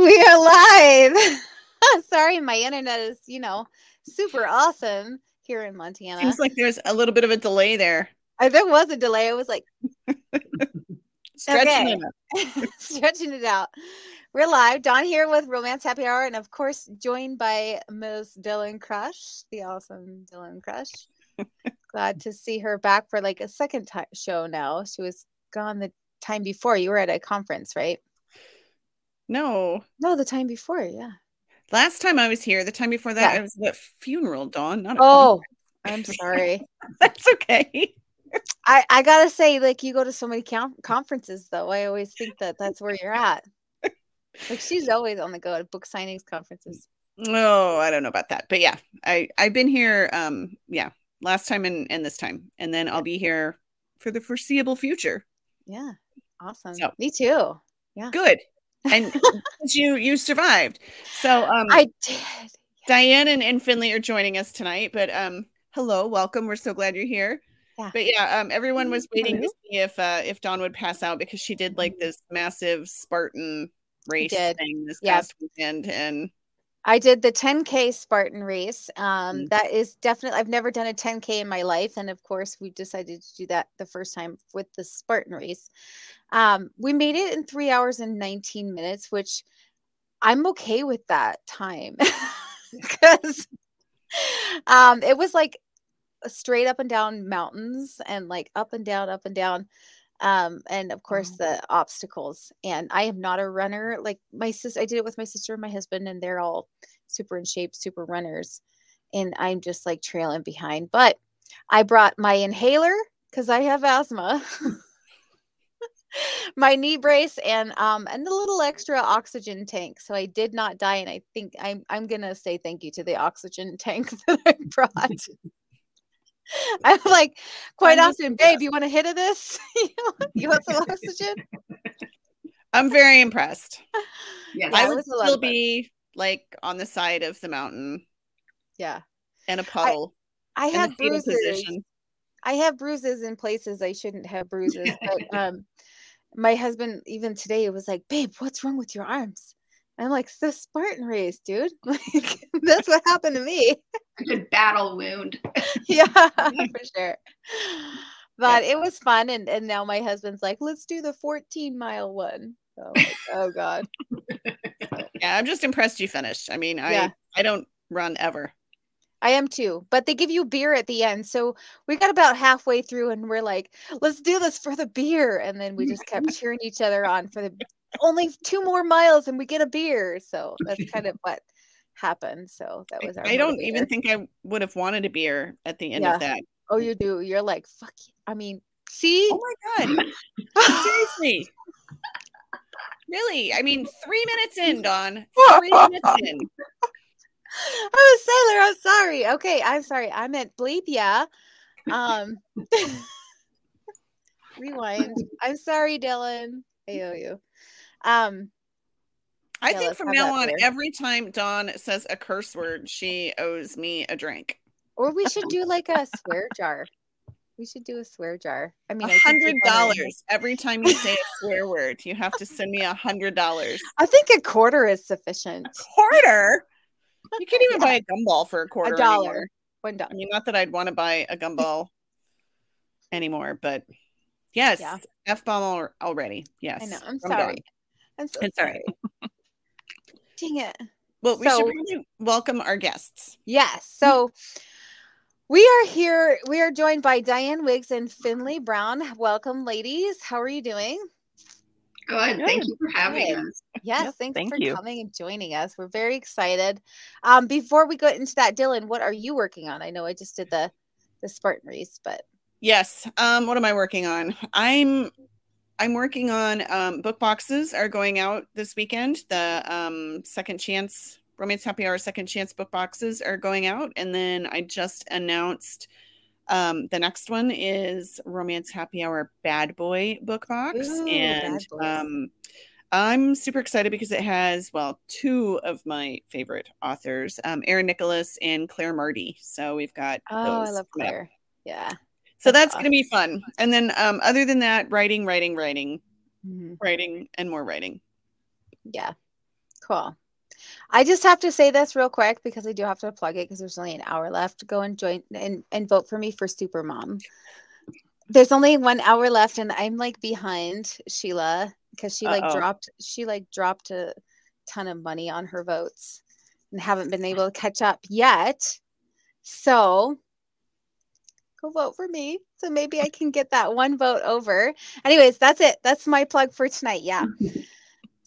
We are live. Sorry, my internet is, you know, super awesome here in Montana. Seems like there's a little bit of a delay there. Uh, there was a delay. I was like Stretching it out. stretching it out. We're live. Dawn here with Romance Happy Hour, and of course, joined by Ms. Dylann Crush, the awesome Dylann Crush. Glad to see her back for like a second time show now. She was gone the time before. You were at a conference, right? No. No, the time before, yeah. Last time I was here, the time before that, Yeah. I was at a funeral, Dawn. Not a Oh, I'm sorry. that's okay. I, I gotta say, like you go to so many con- conferences, though. I always think that that's where you're at. Like she's always on the go to book signings, conferences. Oh, I don't know about that, but yeah, I I've been here. Um, yeah, last time and and this time, and then I'll be here for the foreseeable future. Yeah, awesome. So- Me too. Yeah, good, and you you survived. So um, I did. Diane and, and Finley are joining us tonight, but um, hello, welcome. We're so glad you're here. Yeah. But yeah, um, everyone was waiting to see if uh, if Dawn would pass out because she did like this massive Spartan race thing this Yeah. past weekend, and I did the 10K Spartan race. Um, Mm. That is definitely, I've never done a 10K in my life. And of course, we decided to do that the first time with the Spartan race. Um, we made it in three hours and 19 minutes, which I'm okay with that time because um, it was like straight up and down mountains and like up and down, up and down. Um, and of course the obstacles. And I am not a runner. Like my sister, I did it with my sister and my husband, and they're all super in shape, super runners. And I'm just like trailing behind. But I brought my inhaler because I have asthma. my knee brace and um and a little extra oxygen tank so i did not die and i think i'm i'm gonna say thank you to the oxygen tank that i brought i'm like quite I'm often babe you want a hit of this you want- some oxygen I'm very impressed. Yes. Yeah, I it would was a lot still be like on the side of the mountain yeah in a puddle i in have bruises position. I have bruises in places I shouldn't have bruises. But um, my husband even today was like, "Babe, what's wrong with your arms?" And I'm like, the Spartan race, dude. Like that's what happened to me." A good battle wound. yeah, for sure. But it was fun, and and now my husband's like, "Let's do the 14 mile one." So I'm like, oh God, Yeah, I'm just impressed you finished. I mean, I Yeah. I don't run ever. I am too. But they give you beer at the end, so we got about halfway through, and we're like, "Let's do this for the beer," and then we just kept cheering each other on for the only two more miles, and we get a beer. So that's kind of what happened. So that was our. I don't even think I would have wanted a beer at the end Yeah. of that. Oh, you do. You're like, "Fuck." you." I mean, see. Oh my god. Seriously. Really? I mean, three minutes in, Dawn. Three minutes in. I'm a sailor. I'm sorry. Okay, I'm sorry. I meant bleep. Yeah. Um. rewind. I'm sorry, Dylann. I owe you. Um. I Yeah, think from now on, every time Dawn says a curse word, she owes me a drink. Or we should do like a swear jar. We should do a swear jar. I mean, A hundred take one of- dollars every time you say a swear word. You have to send me a hundred dollars. I think a quarter is sufficient. Quarter. You can't even buy a gumball for a quarter. A dollar. anymore. One dollar. I mean, not that I'd want to buy a gumball anymore, but yes, Yeah. f bomb already. Yes, I know. I'm from sorry. Dawn. I'm so It's all sorry. Dang it. Well, we So- should really welcome our guests. Yes. So we are here. We are joined by Diane Wiggs and Finley Brown. Welcome, ladies. How are you doing? Good. Thank you for having Good. us. Yes, Yep, thanks thank for you. coming and joining us. We're very excited. Um, before we go into that, Dylann, what are you working on? I know I just did the the Spartan race, but Yes. Um, what am I working on? I'm I'm working on um, book boxes are going out this weekend. The um, second chance romance happy hour second chance book boxes are going out, and then I just announced um, the next one is romance happy hour bad boy book box, Ooh, and um, I'm super excited because it has well two of my favorite authors, um, Erin Nicholas and Claire Marti. So we've got oh, I love coming up. Claire. Yeah. So That's that's going to be fun. And then, um, other than that, writing, writing, writing, Mhm. writing, and more writing. Yeah. Cool. I just have to say this real quick because I do have to plug it because there's only an hour left. Go and join and, and vote for me for Super Mom. There's only one hour left, and I'm like behind Sheila because she like Uh-oh. dropped she like dropped a ton of money on her votes and haven't been able to catch up yet. So go vote for me. So maybe I can get that one vote over. Anyways, that's it. That's my plug for tonight. Yeah.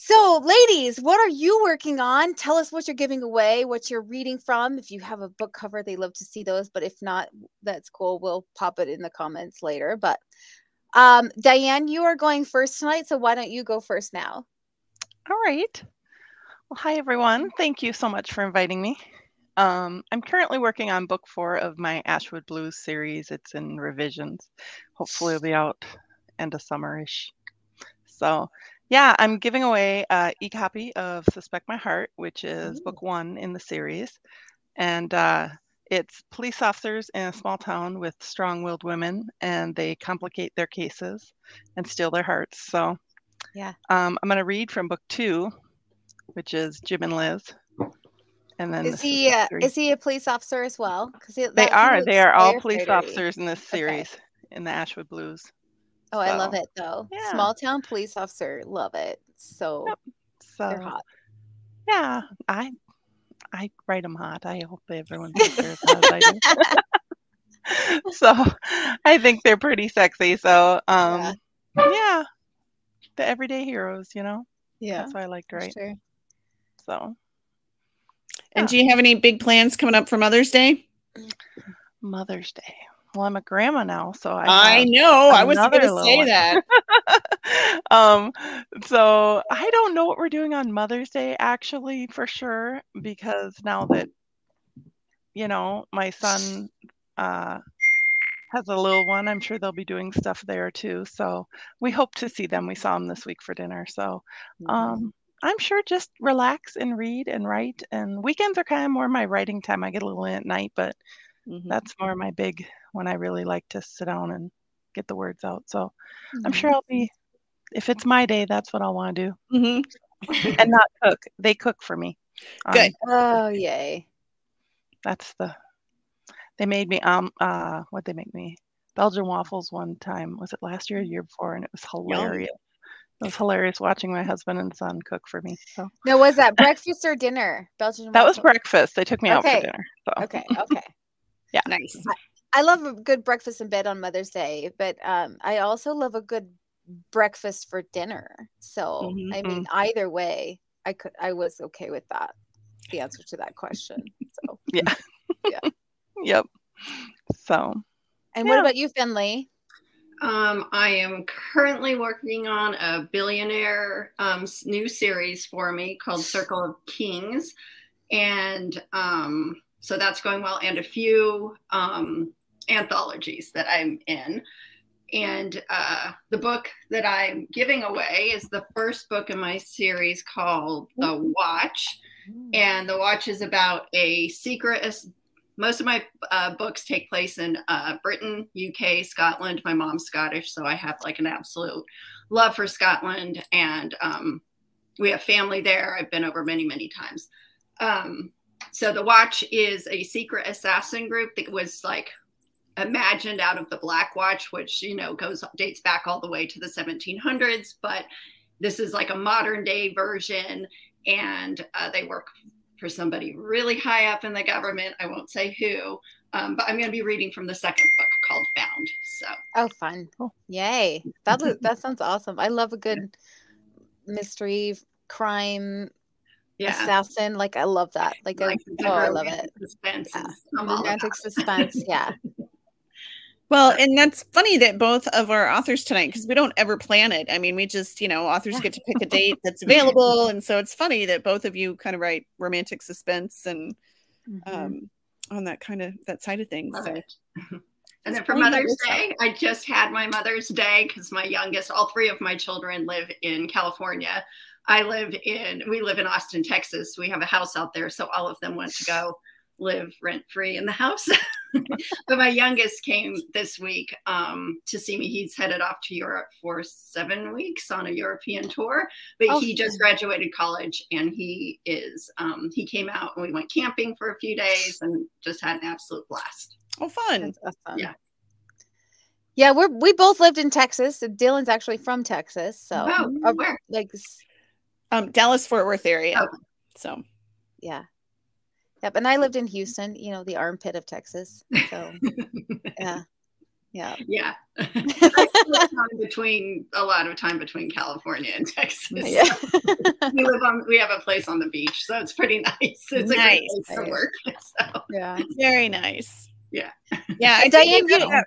So, ladies, what are you working on? Tell us what you're giving away, what you're reading from. If you have a book cover, they love to see those. But if not, that's cool. We'll pop it in the comments later. But um, Diane, you are going first tonight. So why don't you go first now? All right. Well, hi, everyone. Thank you so much for inviting me. Um, I'm currently working on book four of my Ashwood Blues series. It's in revisions. Hopefully, it'll be out end of summerish. So, yeah, I'm giving away an e copy of Suspect My Heart, which is Ooh. book one in the series. And uh, it's police officers in a small town with strong willed women, and they complicate their cases and steal their hearts. So, Yeah. um, I'm going to read from book two, which is Jim and Liz. And then Is he uh, is he a police officer as well? Because They are. They are all police officers in this Okay. series in the Ashwood Blues. Oh, I love it though. yeah. Small town police officer, love it. So Yep. they're So hot. yeah, I I write them hot. I hope everyone thinks they're as hot as I do. so I think they're pretty sexy. So um, yeah. the everyday heroes. You know, Yeah. that's why I like to write. sure. So And do you have any big plans coming up for Mother's Day? Mother's Day. Well, I'm a grandma now, so I. I, know. I was going to say one. that. um so i don't know what we're doing on mother's day actually for sure because now that you know my son uh has a little one i'm sure they'll be doing stuff there too so we hope to see them we saw them this week for dinner so um i'm sure just relax and read and write and weekends are kind of more my writing time i get a little in at night but Mhm. that's more my big when i really like to sit down and get the words out so I'm Mhm. sure I'll be. If it's my day, that's what I'll want to do, Mhm. and not cook. They cook for me. Um, Good. Oh yay. That's the. They made me um uh what they make me Belgian waffles one time. Was it last year or year before? And it was hilarious. It was hilarious watching my husband and son cook for me. So Now was that breakfast or dinner? Belgian that was breakfast. They took me out for dinner. So Okay, okay. Yeah. Nice. I love a good breakfast in bed on Mother's Day, but um, I also love a good breakfast for dinner. So Mhm. I mean, either way, I could I was okay with that. The answer to that question. So yeah. yeah. yep. So and what about you, Finley? Um, I am currently working on a billionaire um, new series for me called Circle of Kings. And um, so that's going well, and a few um, anthologies that I'm in. And uh, the book that I'm giving away is the first book in my series called The Watch. And The Watch is about a secret. Most of my uh, books take place in uh, Britain, UK, Scotland. My mom's Scottish, so I have like an absolute love for Scotland. And um, we have family there. I've been over many, many times. Um, so The Watch is a secret assassin group that was like imagined out of the Black Watch, which you know goes dates back all the way to the 1700s, but this is like a modern day version, and uh, they work for somebody really high up in the government. I won't say who, um, but I'm going to be reading from the second book called Found. So Oh, fun! Cool. Yay! That lo- that sounds awesome. I love a good mystery, crime, yeah, assassin. Like I love that. Like, I, like oh, I love it. Suspense. Yeah. is- I'm all about Romantic suspense. Yeah. Well, and that's funny that both of our authors tonight, because we don't ever plan it. I mean, we just, you know, authors Yeah. get to pick a date that's available. And so it's funny that both of you kind of write romantic suspense and Mhm. um, on that kind of that side of things. So. And then for Mother's. Day, I just had my Mother's Day because my youngest, all three of my children live in California. I live in, we live in Austin, Texas. We have a house out there. So all of them went to go live rent free in the house. but my youngest came this week um, to see me. He's headed off to Europe for seven weeks on a European tour. But oh, he just graduated college and he is um, he came out and we went camping for a few days and just had an absolute blast. Oh, fun! Awesome. Yeah. Yeah, we're we both lived in Texas. Dylann's actually from Texas, so oh, where? like um Dallas Fort Worth area. Oh. So yeah. Yep. And I lived in Houston, you know, the armpit of Texas. So yeah. Yeah. Yeah. between a lot of time between California and Texas. Yeah. we live on we have a place on the beach, so it's pretty nice. It's a nice. great place to work. So. Yeah. Very nice. Yeah. Yeah. I Diane, you know,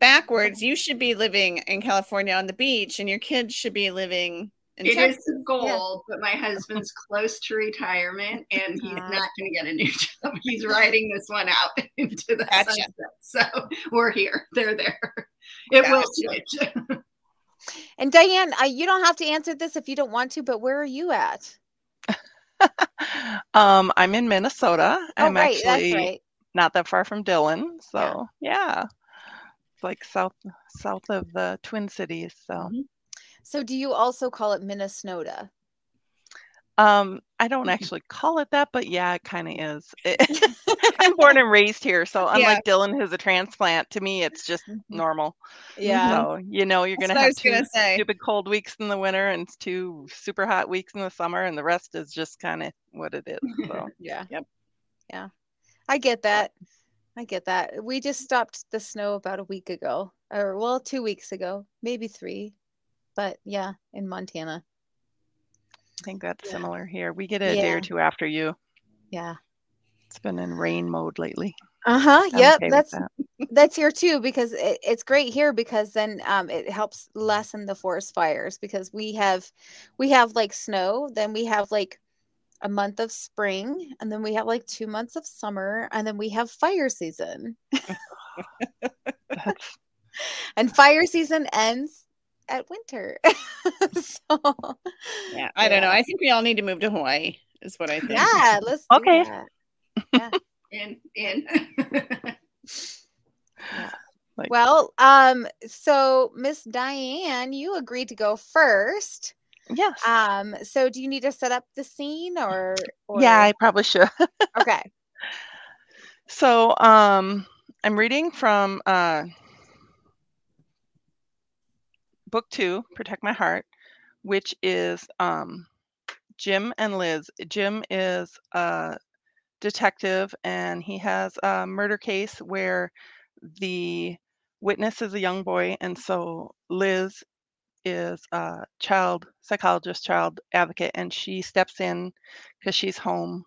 backwards. You should be living in California on the beach and your kids should be living it Texas, is the goal, yeah. but my husband's close to retirement and he's uh, not going to get a new job. He's riding this one out into the gotcha. sunset. So we're here. They're there. It gotcha. will change. and Diane, uh, you don't have to answer this if you don't want to, but where are you at? um, I'm in Minnesota. Oh, I'm right, actually right. not that far from Dylann. So yeah. yeah. It's like south south of the Twin Cities. So mm-hmm. So do you also call it Minnesota? Um, I don't actually call it that, but yeah, it kind of is. I'm born and raised here, so unlike yeah. Dylann, who's a transplant, to me it's just mm-hmm. normal. Yeah. So you know, you're gonna have 2 gonna stupid cold weeks in the winter and two super hot weeks in the summer, and the rest is just kind of what it is. So yeah. Yep. Yeah. I get that. I get that. We just stopped the snow about a week ago, or well, two weeks ago, maybe three but yeah, in Montana. I think that's yeah. similar here. We get a yeah. day or two after you. Yeah. It's been in rain mode lately. Uh-huh. Yep. Okay that's that. that's here too because it, it's great here because then um it helps lessen the forest fires because we have we have like snow, then we have like a month of spring, and then we have like two months of summer, and then we have fire season. and fire season ends at winter. so, yeah, I don't know. I think we all need to move to Hawaii. Is what I think. Yeah, let's. Okay. Yeah. in in. yeah. Like, well, um, so Miss Diane, you agreed to go first. Yes. Um, so do you need to set up the scene or, or... Yeah, I probably should. okay. So um I'm reading from uh book two, Protect My Heart, which is um, Jim and Liz. Jim is a detective and he has a murder case where the witness is a young boy. And so Liz is a child psychologist, child advocate, and she steps in because she's home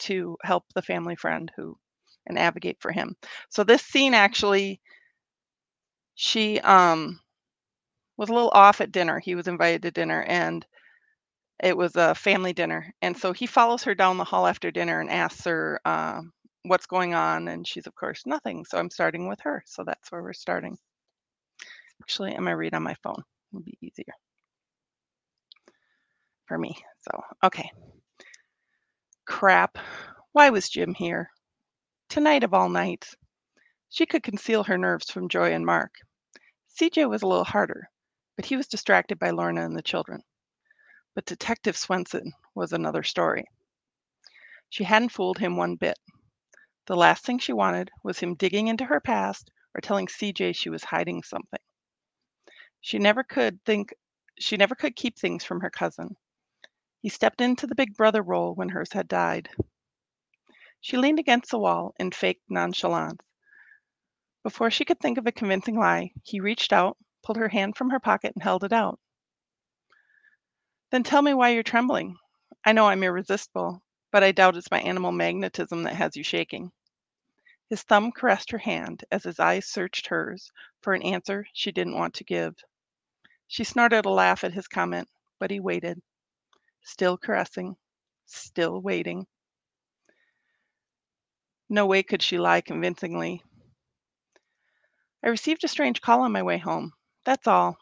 to help the family friend who and advocate for him. So this scene actually she um was a little off at dinner. He was invited to dinner and it was a family dinner. And so he follows her down the hall after dinner and asks her uh, what's going on. And she's, of course, nothing. So I'm starting with her. So that's where we're starting. Actually, I'm going to read on my phone. It'll be easier for me. So, okay. Crap. Why was Jim here? Tonight of all nights. She could conceal her nerves from Joy and Mark. CJ was a little harder but he was distracted by Lorna and the children. But Detective Swenson was another story. She hadn't fooled him one bit. The last thing she wanted was him digging into her past or telling CJ she was hiding something. She never could think she never could keep things from her cousin. He stepped into the big brother role when hers had died. She leaned against the wall in fake nonchalance. Before she could think of a convincing lie, he reached out, pulled her hand from her pocket and held it out. Then tell me why you're trembling. I know I'm irresistible, but I doubt it's my animal magnetism that has you shaking. His thumb caressed her hand as his eyes searched hers for an answer she didn't want to give. She snorted a laugh at his comment, but he waited, still caressing, still waiting. No way could she lie convincingly. I received a strange call on my way home. That's all.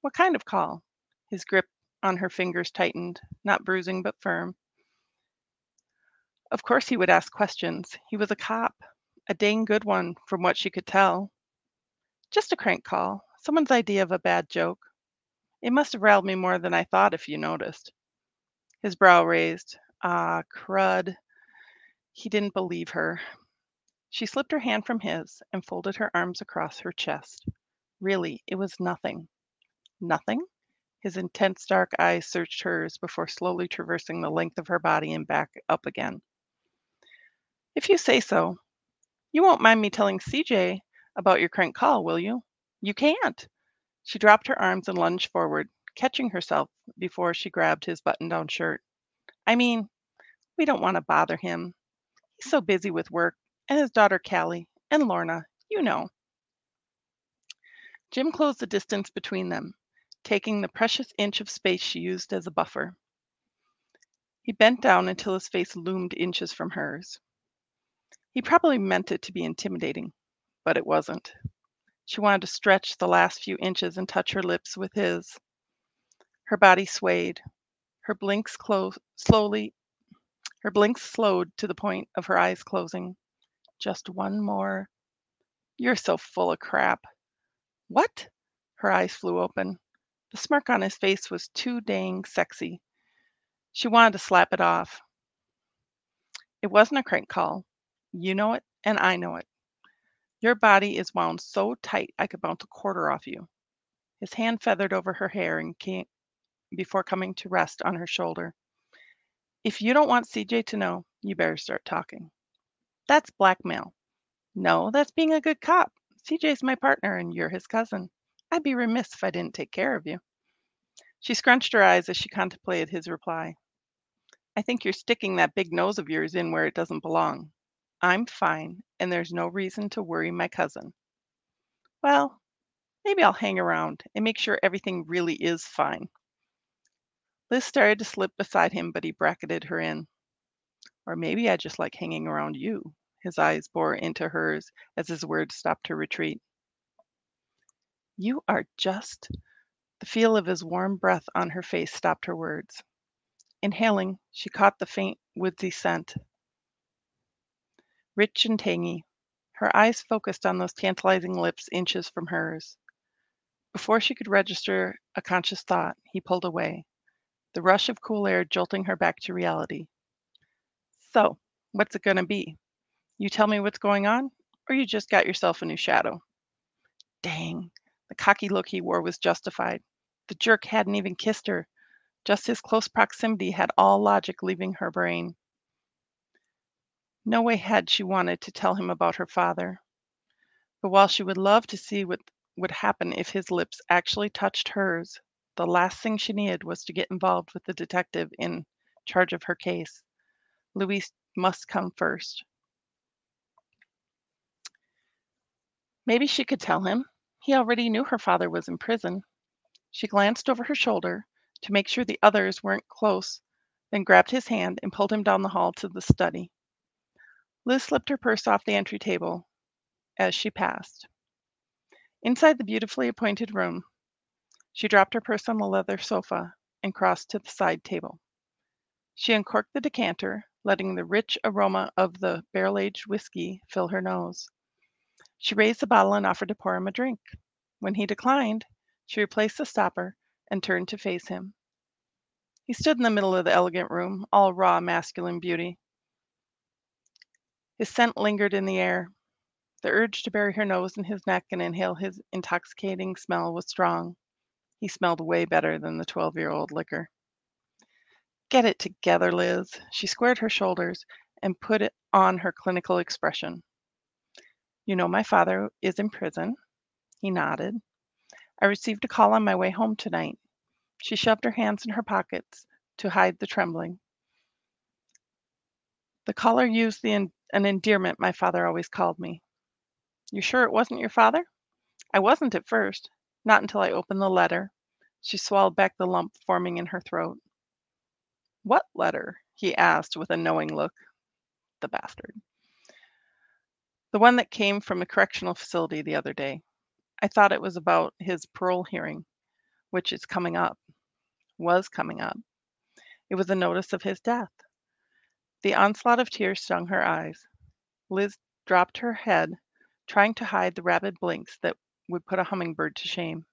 What kind of call? His grip on her fingers tightened, not bruising but firm. Of course, he would ask questions. He was a cop, a dang good one from what she could tell. Just a crank call, someone's idea of a bad joke. It must have riled me more than I thought, if you noticed. His brow raised. Ah, crud. He didn't believe her. She slipped her hand from his and folded her arms across her chest. Really, it was nothing. Nothing? His intense dark eyes searched hers before slowly traversing the length of her body and back up again. If you say so. You won't mind me telling CJ about your crank call, will you? You can't. She dropped her arms and lunged forward, catching herself before she grabbed his button down shirt. I mean, we don't want to bother him. He's so busy with work, and his daughter Callie, and Lorna, you know. Jim closed the distance between them, taking the precious inch of space she used as a buffer. He bent down until his face loomed inches from hers. He probably meant it to be intimidating, but it wasn't. She wanted to stretch the last few inches and touch her lips with his. Her body swayed. Her blinks clo- slowly her blinks slowed to the point of her eyes closing. Just one more. You're so full of crap. What? Her eyes flew open. The smirk on his face was too dang sexy. She wanted to slap it off. It wasn't a crank call. You know it, and I know it. Your body is wound so tight I could bounce a quarter off you. His hand feathered over her hair and came before coming to rest on her shoulder. If you don't want CJ to know, you better start talking. That's blackmail. No, that's being a good cop. CJ's my partner and you're his cousin. I'd be remiss if I didn't take care of you. She scrunched her eyes as she contemplated his reply. I think you're sticking that big nose of yours in where it doesn't belong. I'm fine, and there's no reason to worry my cousin. Well, maybe I'll hang around and make sure everything really is fine. Liz started to slip beside him, but he bracketed her in. Or maybe I just like hanging around you. His eyes bore into hers as his words stopped her retreat. You are just. The feel of his warm breath on her face stopped her words. Inhaling, she caught the faint woodsy scent rich and tangy. Her eyes focused on those tantalizing lips inches from hers. Before she could register a conscious thought, he pulled away, the rush of cool air jolting her back to reality. So, what's it going to be? You tell me what's going on, or you just got yourself a new shadow? Dang, the cocky look he wore was justified. The jerk hadn't even kissed her. Just his close proximity had all logic leaving her brain. No way had she wanted to tell him about her father. But while she would love to see what would happen if his lips actually touched hers, the last thing she needed was to get involved with the detective in charge of her case. Louise must come first. Maybe she could tell him. He already knew her father was in prison. She glanced over her shoulder to make sure the others weren't close, then grabbed his hand and pulled him down the hall to the study. Liz slipped her purse off the entry table as she passed. Inside the beautifully appointed room, she dropped her purse on the leather sofa and crossed to the side table. She uncorked the decanter, letting the rich aroma of the barrel aged whiskey fill her nose. She raised the bottle and offered to pour him a drink. When he declined, she replaced the stopper and turned to face him. He stood in the middle of the elegant room, all raw masculine beauty. His scent lingered in the air. The urge to bury her nose in his neck and inhale his intoxicating smell was strong. He smelled way better than the 12 year old liquor. Get it together, Liz. She squared her shoulders and put on her clinical expression. You know, my father is in prison. He nodded. I received a call on my way home tonight. She shoved her hands in her pockets to hide the trembling. The caller used the an endearment my father always called me. You sure it wasn't your father? I wasn't at first, not until I opened the letter. She swallowed back the lump forming in her throat. What letter? he asked with a knowing look. The bastard. The one that came from a correctional facility the other day. I thought it was about his parole hearing, which is coming up, was coming up. It was a notice of his death. The onslaught of tears stung her eyes. Liz dropped her head, trying to hide the rapid blinks that would put a hummingbird to shame.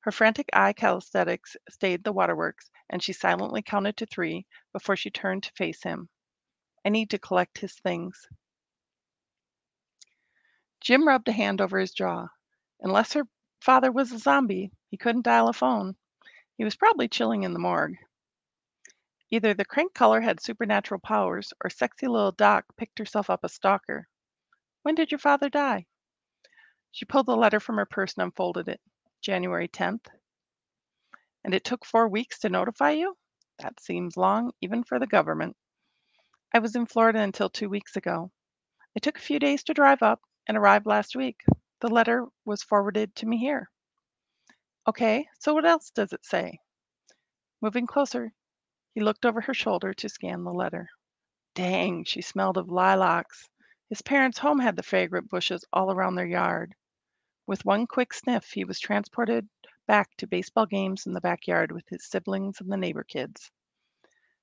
Her frantic eye calisthenics stayed the waterworks, and she silently counted to three before she turned to face him. I need to collect his things. Jim rubbed a hand over his jaw. Unless her father was a zombie, he couldn't dial a phone. He was probably chilling in the morgue. Either the crank caller had supernatural powers, or sexy little Doc picked herself up a stalker. When did your father die? She pulled the letter from her purse and unfolded it. January 10th. And it took four weeks to notify you? That seems long, even for the government. I was in Florida until two weeks ago. It took a few days to drive up and arrived last week. The letter was forwarded to me here. Okay, so what else does it say? Moving closer, he looked over her shoulder to scan the letter. Dang, she smelled of lilacs. His parents' home had the fragrant bushes all around their yard. With one quick sniff, he was transported back to baseball games in the backyard with his siblings and the neighbor kids.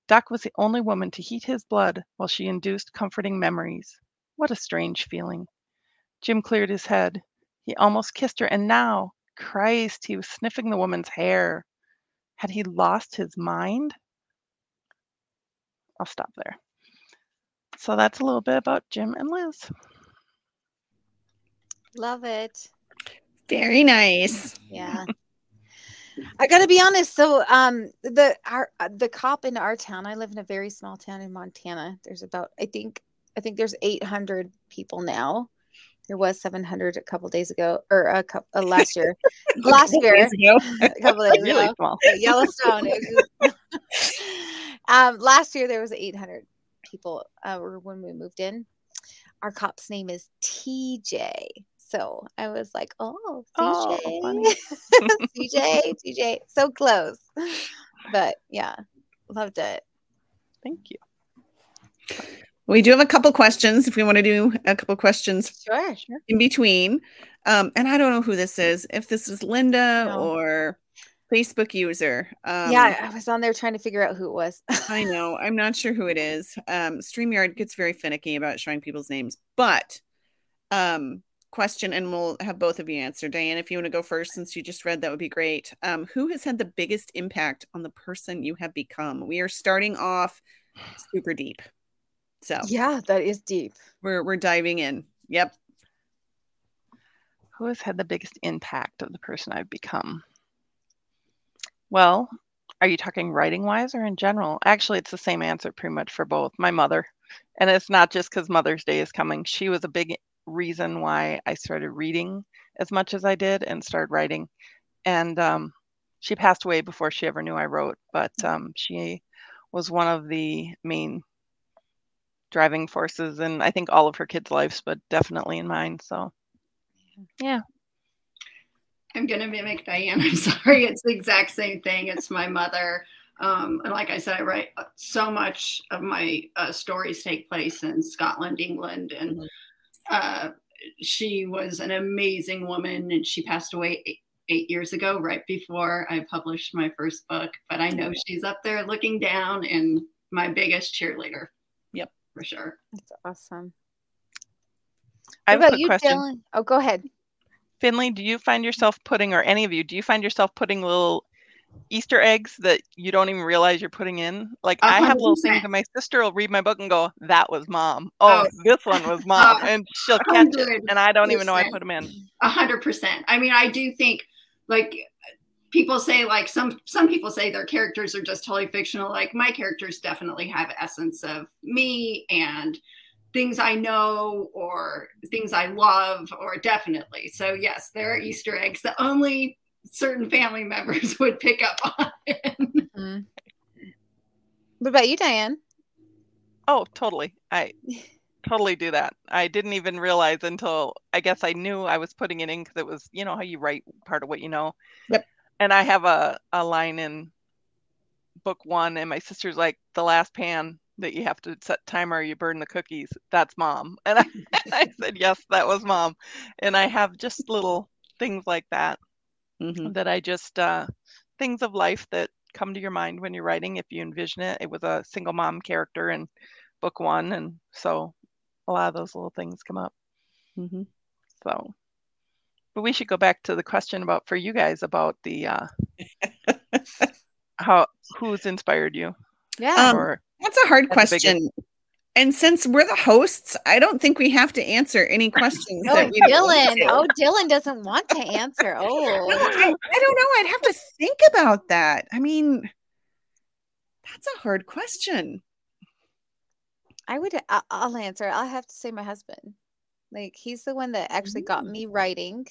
Doc was the only woman to heat his blood while she induced comforting memories. What a strange feeling. Jim cleared his head. He almost kissed her, and now, Christ, he was sniffing the woman's hair. Had he lost his mind? I'll stop there. So that's a little bit about Jim and Liz. Love it. Very nice. Yeah. I got to be honest. So, um, the our uh, the cop in our town. I live in a very small town in Montana. There's about I think I think there's 800 people now. There was 700 a couple days ago, or a couple uh, last year. last year, a couple days really ago. Small. Yellowstone. um, last year there was 800 people uh, when we moved in. Our cop's name is TJ. So I was like, oh, CJ, oh, CJ, CJ, so close. But yeah, loved it. Thank you. We do have a couple questions if we want to do a couple questions sure, sure. in between. Um, and I don't know who this is, if this is Linda no. or Facebook user. Um, yeah, I was on there trying to figure out who it was. I know. I'm not sure who it is. Um, StreamYard gets very finicky about showing people's names, but um, question, and we'll have both of you answer. Diane, if you want to go first, since you just read, that would be great. Um, who has had the biggest impact on the person you have become? We are starting off super deep. So yeah, that is deep. We're we're diving in. Yep. Who has had the biggest impact of the person I've become? Well, are you talking writing wise or in general? Actually, it's the same answer pretty much for both. My mother. And it's not just because Mother's Day is coming. She was a big reason why I started reading as much as I did and started writing. And um, she passed away before she ever knew I wrote, but um, she was one of the main driving forces in I think all of her kids' lives, but definitely in mine. So yeah. I'm gonna mimic Diane. I'm sorry. It's the exact same thing. It's my mother. Um, and like I said, I write uh, so much of my uh, stories take place in Scotland, England, and mm-hmm. uh, she was an amazing woman. And she passed away eight, eight, years ago, right before I published my first book. But I know she's up there looking down and my biggest cheerleader for sure. That's awesome. I have a you, question. Dylann? Oh, go ahead. Finley, do you find yourself putting, or any of you, do you find yourself putting little Easter eggs that you don't even realize you're putting in? Like 100%. I have little things, and my sister will read my book and go, "That was mom." Oh, oh. this one was mom, uh, and she'll catch 100%. it, and I don't even know I put them in. A hundred percent. I mean, I do think like people say like some some people say their characters are just totally fictional. Like my characters definitely have essence of me and things i know or things i love or definitely. So yes there are easter eggs that only certain family members would pick up on. Mm-hmm. what about you diane? Oh totally. I totally do that. I didn't even realize until i guess i knew i was putting it in because it was you know how you write part of what you know? Yep and I have a, a line in book one, and my sister's like, the last pan that you have to set timer, you burn the cookies. That's mom. And I, I said, yes, that was mom. And I have just little things like that mm-hmm. that I just, uh, things of life that come to your mind when you're writing if you envision it. It was a single mom character in book one, and so a lot of those little things come up. Mhm. So, but we should go back to the question about for you guys about the uh, how who's inspired you Yeah. Um, or That's a hard That's question. And since we're the hosts, I don't think we have to answer any questions oh, that we don't Dylann. Oh, Dylann doesn't want to answer. Oh. I, I don't know. I'd have to think about that. I mean, that's a hard question. I would I'll answer. I'll have to say my husband. Like he's the one that actually got Mm. me writing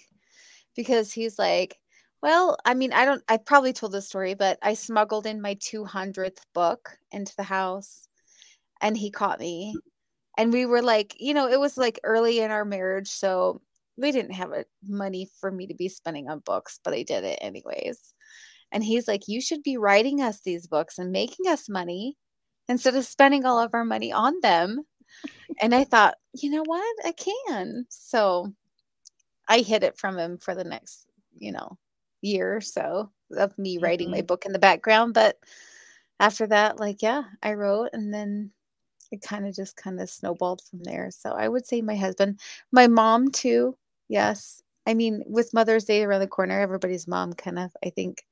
because he's like, well, I mean, I don't I probably told this story, but I smuggled in my 200th book into the house and he caught me. And we were like, you know, it was like early in our marriage, so we didn't have a, money for me to be spending on books, but I did it anyways. And he's like, you should be writing us these books and making us money instead of spending all of our money on them. And I thought, you know what? I can. So I hid it from him for the next, you know, year or so of me writing my book in the background. But after that, like, yeah, I wrote and then it kind of just kind of snowballed from there. So I would say my husband, my mom too. Yes. I mean, with Mother's Day around the corner, everybody's mom kind of, I think,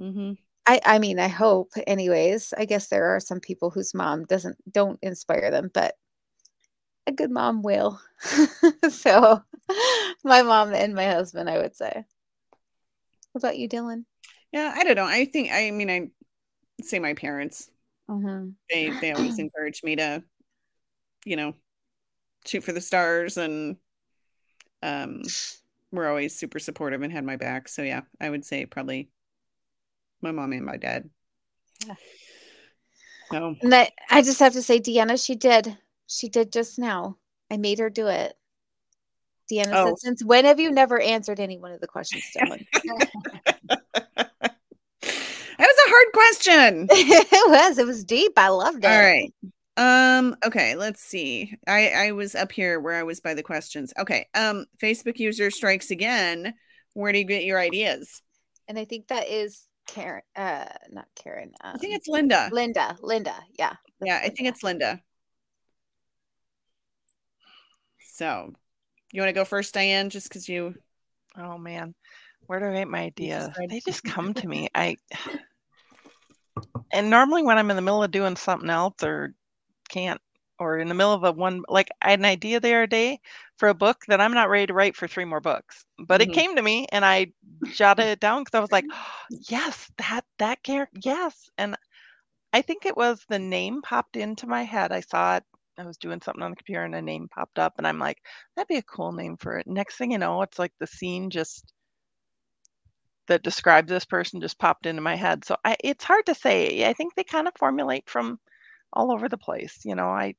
Mm-hmm. I, I mean, I hope anyways. I guess there are some people whose mom doesn't don't inspire them, but a good mom will. so my mom and my husband, I would say. What about you, Dylann? Yeah, I don't know. I think I mean I say my parents. Mm-hmm. They they always encourage me to, you know, shoot for the stars and um we're always super supportive and had my back. So yeah, I would say probably my mom and my dad. Yeah. So And that I just have to say, Deanna, she did. She did just now. I made her do it. Deanna Oh. said, since when have you never answered any one of the questions, Dylann? that was a hard question. it was. It was deep. I loved it. All right. Um, okay, let's see. I I was up here where I was by the questions. Okay. Um, Facebook user strikes again. Where do you get your ideas? And I think that is Karen. Uh, not Karen. Um, I think it's Linda. Linda. Linda. Yeah. Yeah, I think it's Linda. So, you want to go first, Diane? Just because you. oh man, where do I get my ideas? They just come to me. I and normally when I'm in the middle of doing something else or can't or in the middle of a one like I had an idea the other day for a book that I'm not ready to write for three more books. But Mhm. it came to me and I jotted it down because I was like, yes, that that character, yes. And I think it was the name popped into my head. I saw it. I was doing something on the computer and a name popped up, and I'm like, that'd be a cool name for it. Next thing you know, it's like the scene just that describes this person just popped into my head. So I, it's hard to say. I think they kind of formulate from all over the place. You know, I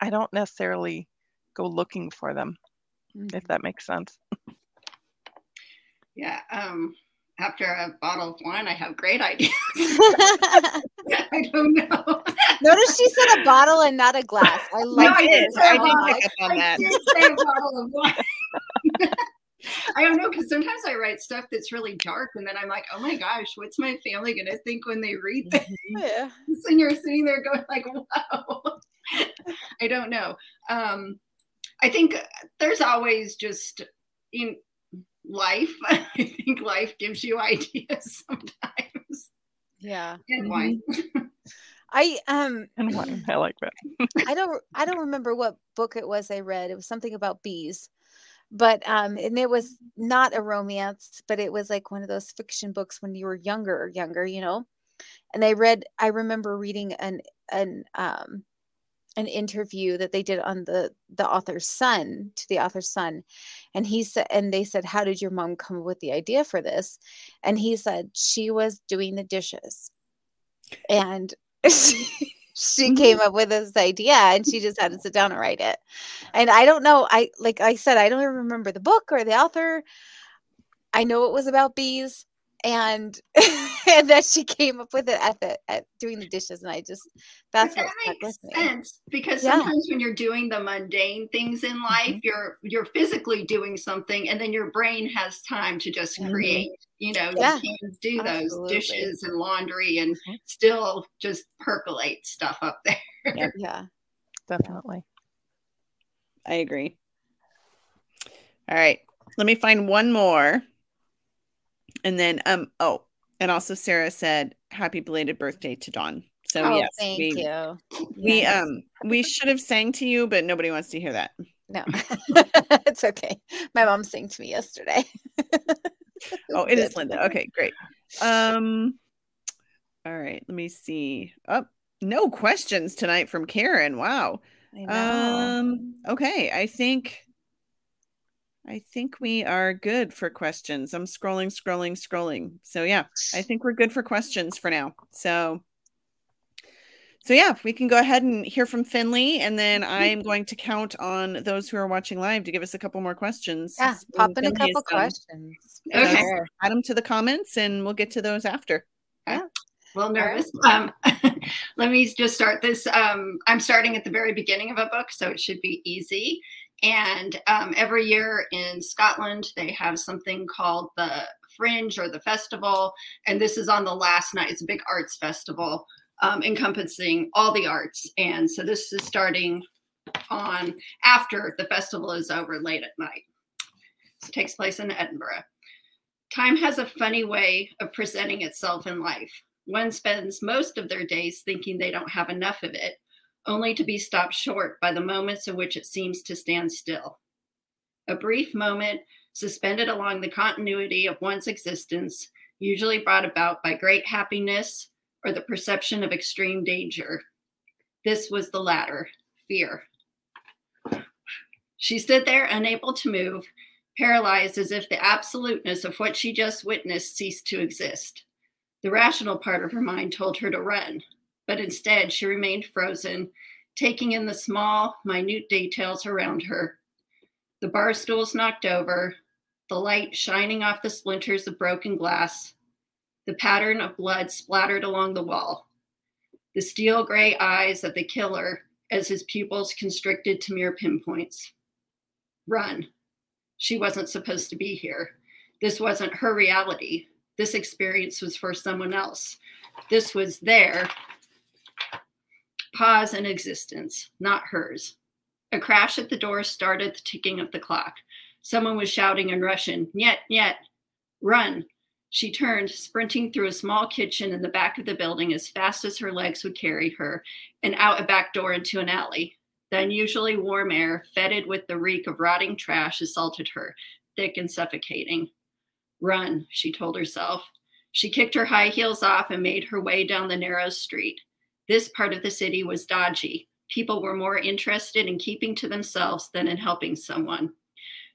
I don't necessarily go looking for them, Mm-hmm. if that makes sense. Yeah. Um, after a bottle of wine, I have great ideas. I don't know. Notice she said a bottle and not a glass. I like I it. did say did bottle. pick up on I that. did say a bottle of wine. I don't know because sometimes I write stuff that's really dark, and then I'm like, "Oh my gosh, what's my family gonna think when they read this?" Yeah. and you're sitting there going like, "Wow." I don't know. Um, I think there's always just in life. I think life gives you ideas sometimes. Yeah. And wine. I um And wine, I like that. I don't I don't remember what book it was I read. It was something about bees. But um and it was not a romance, but it was like one of those fiction books when you were younger or younger, you know. And I read I remember reading an an um an interview that they did on the the author's son to the author's son. And he said and they said how did your mom come up with the idea for this? And he said she was doing the dishes. And she, she came up with this idea and she just had to sit down and write it. And i don't know i like i said i don't remember the book or the author. I know it was about bees and and that she came up with it at the at doing the dishes and i just that's But what that stuck makes me sense because Yeah. Mm-hmm. sometimes when you're doing the mundane things in life, you're you're physically doing something, and then your brain has time to just Mhm. create. you know, Yeah, you can do those absolutely. dishes and laundry and Mhm. still just percolate stuff up there. Yep. Yeah. Definitely. I agree. All right. Let me find one more. And then um oh, and also Sarah said happy belated birthday to Dawn. So oh, yes, thank we, you. we Yes. um we should have sang to you, but nobody wants to hear that. no, it's okay. My mom sang to me yesterday. Oh, it is Linda. Okay, great. Um all right, let me see. Oh, no questions tonight from Karen. Wow. Um okay, I think I think we are good for questions. I'm scrolling, scrolling, scrolling. So yeah, I think we're good for questions for now. So so yeah, we can go ahead and hear from Finley, and then Mm-hmm. I'm going to count on those who are watching live to give us a couple more questions. yeah, pop in a Finley is couple questions. for Okay. sure. Add them to the comments, and we'll get to those after. Yeah. A little nervous. Um, let me just start this. Um, I'm starting at the very beginning of a book, so it should be easy. And um, every year in Scotland, they have something called the Fringe or the Festival. And this is on the last night. It's a big arts festival um, encompassing all the arts. And so this is starting on after the festival is over late at night. So it takes place in Edinburgh. Time has a funny way of presenting itself in life. One spends most of their days thinking they don't have enough of it, only to be stopped short by the moments in which it seems to stand still. A brief moment suspended along the continuity of one's existence, usually brought about by great happiness or the perception of extreme danger. This was the latter fear. She stood there, unable to move, paralyzed as if the absoluteness of what she just witnessed ceased to exist. The rational part of her mind told her to run, but instead she remained frozen, taking in the small, minute details around her. The bar stools knocked over, the light shining off the splinters of broken glass, the pattern of blood splattered along the wall, the steel gray eyes of the killer as his pupils constricted to mere pinpoints. Run. She wasn't supposed to be here. This wasn't her reality. This experience was for someone else. This was their pause in existence, not hers. A crash at the door started the ticking of the clock. Someone was shouting in Russian, Nyet, nyet, run. She turned, sprinting through a small kitchen in the back of the building as fast as her legs would carry her, and out a back door into an alley. The unusually warm air, fetid with the reek of rotting trash, assaulted her, thick and suffocating. Run, she told herself. She kicked her high heels off and made her way down the narrow street. This part of the city was dodgy. People were more interested in keeping to themselves than in helping someone.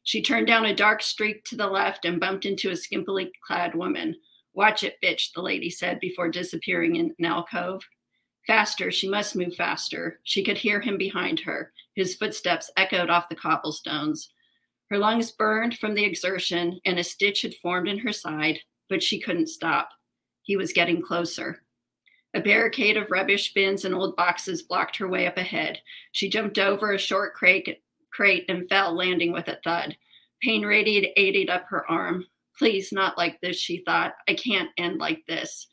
She turned down a dark street to the left and bumped into a skimpily clad woman. Watch it, bitch, the lady said before disappearing in an alcove. Faster, she must move faster. She could hear him behind her. His footsteps echoed off the cobblestones. Her lungs burned from the exertion, and a stitch had formed in her side, but she couldn't stop. He was getting closer. A barricade of rubbish bins and old boxes blocked her way up ahead. She jumped over a short crate, and fell, landing with a thud. Pain radiated up her arm. Please, not like this, she thought. I can't end like this.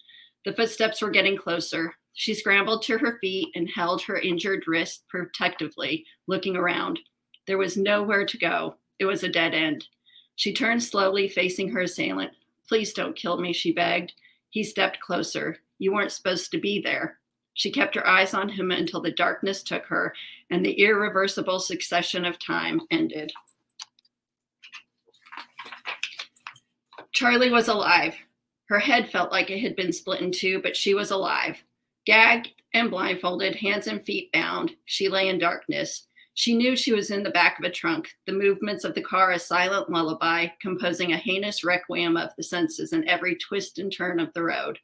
The footsteps were getting closer. She scrambled to her feet and held her injured wrist protectively, looking around. There was nowhere to go. It was a dead end. She turned slowly, facing her assailant. Please don't kill me, she begged. He stepped closer. You weren't supposed to be there. She kept her eyes on him until the darkness took her and the irreversible succession of time ended. Charlie was alive. Her head felt like it had been split in two, but she was alive. Gagged and blindfolded, hands and feet bound, she lay in darkness. She knew she was in the back of a trunk, the movements of the car a silent lullaby, composing a heinous requiem of the senses in every twist and turn of the road.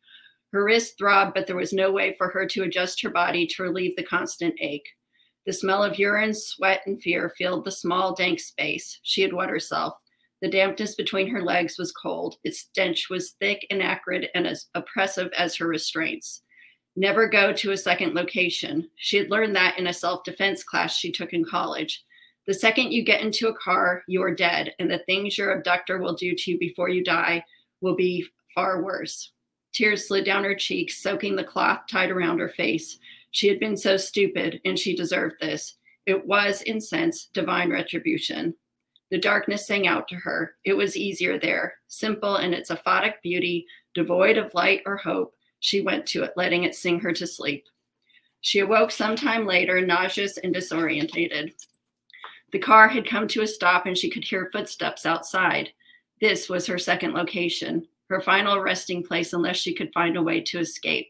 Her wrist throbbed, but there was no way for her to adjust her body to relieve the constant ache. The smell of urine, sweat, and fear filled the small, dank space. She had wet herself. The dampness between her legs was cold. Its stench was thick and acrid and as oppressive as her restraints. Never go to a second location. She had learned that in a self defense class she took in college. The second you get into a car, you are dead, and the things your abductor will do to you before you die will be far worse. Tears slid down her cheeks, soaking the cloth tied around her face. She had been so stupid, and she deserved this. It was, in sense, divine retribution. The darkness sang out to her. It was easier there, simple in its aphotic beauty, devoid of light or hope. She went to it, letting it sing her to sleep. She awoke some time later, nauseous and disorientated. The car had come to a stop and she could hear footsteps outside. This was her second location, her final resting place unless she could find a way to escape.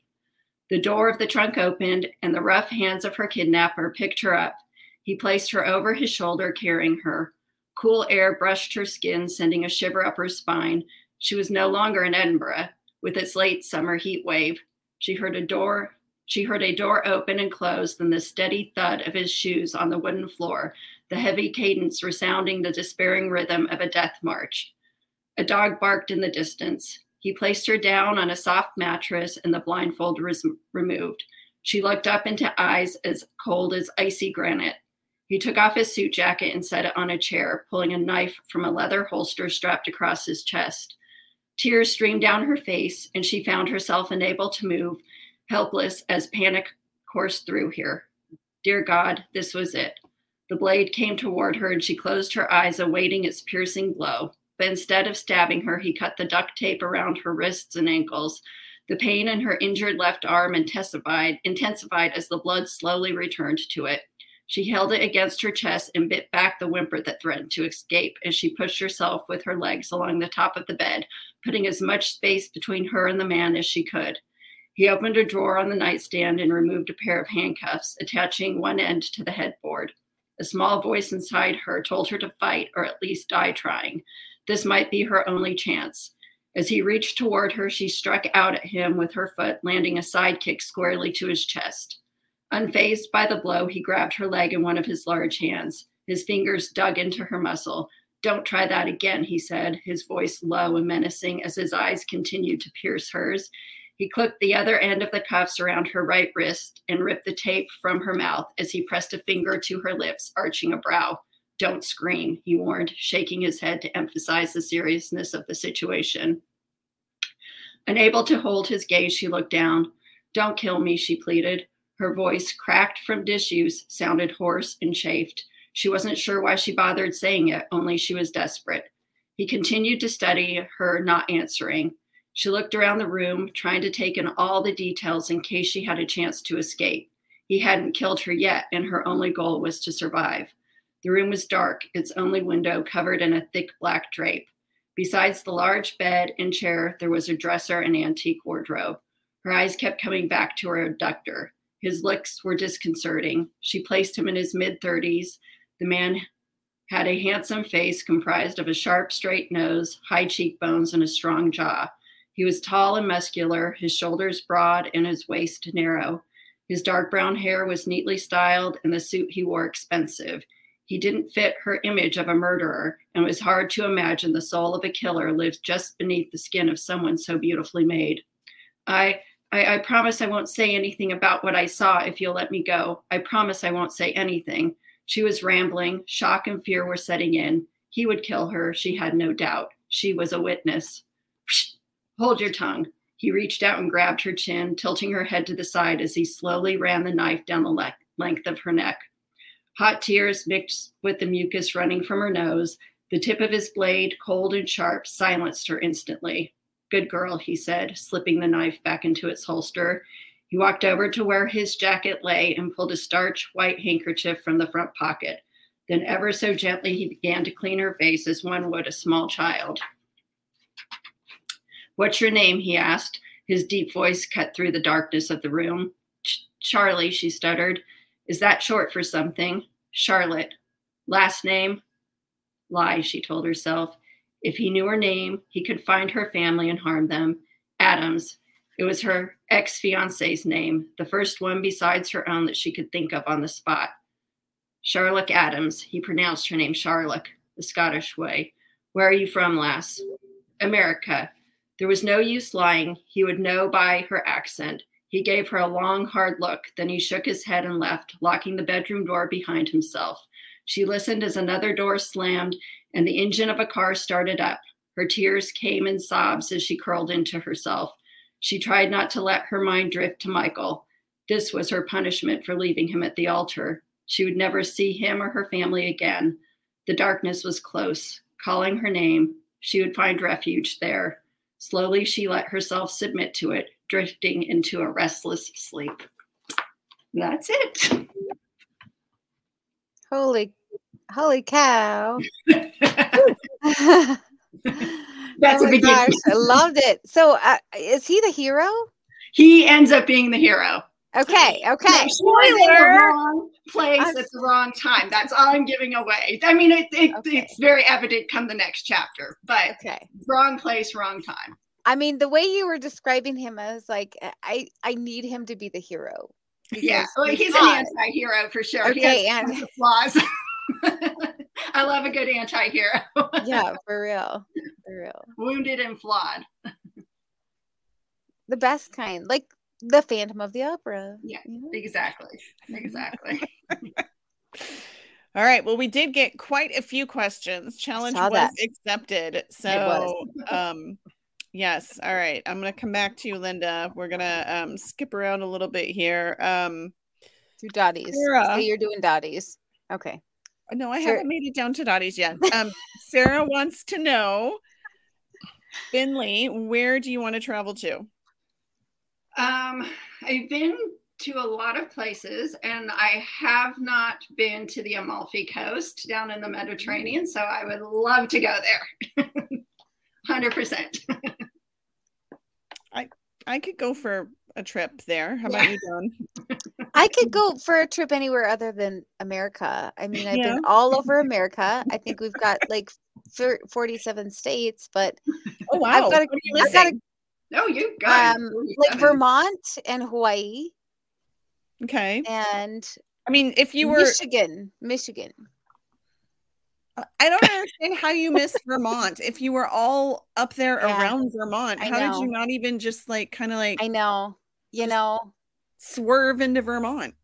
The door of the trunk opened and the rough hands of her kidnapper picked her up. He placed her over his shoulder, carrying her. Cool air brushed her skin, sending a shiver up her spine. She was no longer in Edinburgh with its late summer heat wave. She heard a door she heard a door open and close, then the steady thud of his shoes on the wooden floor, the heavy cadence resounding the despairing rhythm of a death march. A dog barked in the distance. He placed her down on a soft mattress and the blindfold was removed. She looked up into eyes as cold as icy granite. He took off his suit jacket and set it on a chair, pulling a knife from a leather holster strapped across his chest. Tears streamed down her face, and she found herself unable to move helpless as panic coursed through here. Dear God, this was it. The blade came toward her and she closed her eyes, awaiting its piercing blow. But instead of stabbing her, he cut the duct tape around her wrists and ankles. The pain in her injured left arm intensified, intensified as the blood slowly returned to it. She held it against her chest and bit back the whimper that threatened to escape as she pushed herself with her legs along the top of the bed, putting as much space between her and the man as she could. He opened a drawer on the nightstand and removed a pair of handcuffs, attaching one end to the headboard. A small voice inside her told her to fight or at least die trying. This might be her only chance. As he reached toward her, she struck out at him with her foot, landing a side kick squarely to his chest. Unfazed by the blow, he grabbed her leg in one of his large hands. His fingers dug into her muscle. Don't try that again, he said, his voice low and menacing as his eyes continued to pierce hers. He clipped the other end of the cuffs around her right wrist and ripped the tape from her mouth as he pressed a finger to her lips, arching a brow. Don't scream, he warned, shaking his head to emphasize the seriousness of the situation. Unable to hold his gaze, she looked down. Don't kill me, she pleaded. Her voice, cracked from disuse, sounded hoarse and chafed. She wasn't sure why she bothered saying it, only she was desperate. He continued to study her, not answering. She looked around the room, trying to take in all the details in case she had a chance to escape. He hadn't killed her yet, and her only goal was to survive. The room was dark, its only window covered in a thick black drape. Besides the large bed and chair, there was a dresser and antique wardrobe. Her eyes kept coming back to her abductor. His looks were disconcerting. She placed him in his mid 30s. The man had a handsome face comprised of a sharp, straight nose, high cheekbones, and a strong jaw. He was tall and muscular, his shoulders broad and his waist narrow. His dark brown hair was neatly styled, and the suit he wore expensive. He didn't fit her image of a murderer, and it was hard to imagine the soul of a killer lives just beneath the skin of someone so beautifully made. I, I, I promise I won't say anything about what I saw if you'll let me go. I promise I won't say anything. She was rambling. Shock and fear were setting in. He would kill her, she had no doubt. She was a witness. Hold your tongue. He reached out and grabbed her chin, tilting her head to the side as he slowly ran the knife down the le- length of her neck. Hot tears mixed with the mucus running from her nose. The tip of his blade, cold and sharp, silenced her instantly. Good girl, he said, slipping the knife back into its holster. He walked over to where his jacket lay and pulled a starch white handkerchief from the front pocket. Then, ever so gently, he began to clean her face as one would a small child. What's your name? he asked. His deep voice cut through the darkness of the room. Charlie, she stuttered. Is that short for something? Charlotte. Last name? Lie, she told herself. If he knew her name, he could find her family and harm them. Adams. It was her ex fiance's name, the first one besides her own that she could think of on the spot. Charlotte Adams. He pronounced her name Charlotte, the Scottish way. Where are you from, lass? America. There was no use lying. He would know by her accent. He gave her a long, hard look. Then he shook his head and left, locking the bedroom door behind himself. She listened as another door slammed and the engine of a car started up. Her tears came in sobs as she curled into herself. She tried not to let her mind drift to Michael. This was her punishment for leaving him at the altar. She would never see him or her family again. The darkness was close, calling her name. She would find refuge there. Slowly, she let herself submit to it, drifting into a restless sleep. That's it. Holy, holy cow! That's oh a my gosh, beginning. I loved it. So, uh, is he the hero? He ends up being the hero. Okay, okay. She was in the Spoiler. wrong place I'm- at the wrong time. That's all I'm giving away. I mean, it, it, Okay. it's very evident come the next chapter, but Okay. wrong place, wrong time. I mean, the way you were describing him, I was like, I, I need him to be the hero. Yeah, well, he's an anti-hero for sure. He Okay, has and- flaws. I love a good anti-hero. yeah, for real, for real. Wounded and flawed. The best kind, like the Phantom of the Opera. Yeah, you know? Exactly. Exactly. All right. Well, we did get quite a few questions. Challenge was that. accepted. So, um, yes. All right. I'm going to come back to you, Linda. We're going to um, skip around a little bit here. Um, Do Dotties. Sarah. You're doing Dotties. Okay. no, I Sarah- haven't made it down to Dottie's yet. Um, Sarah wants to know, Finley, where do you want to travel to? Um, I've been to a lot of places and I have not been to the Amalfi Coast down in the Mediterranean, so I would love to go there. 100%. I I could go for a trip there. How about Yeah. you, Dawn? I could go for a trip anywhere other than America. I mean, I've Yeah. been all over America. I think we've got like 47 states, but Oh, wow. I've got a- what are you I've got a-? No, you got um, like Vermont and Hawaii Okay. and I mean, if you were, Michigan. Michigan. I don't understand how you missed Vermont. If you were all up there Yeah. around Vermont, I how did you not even just like kind of like I know. You know, swerve into Vermont?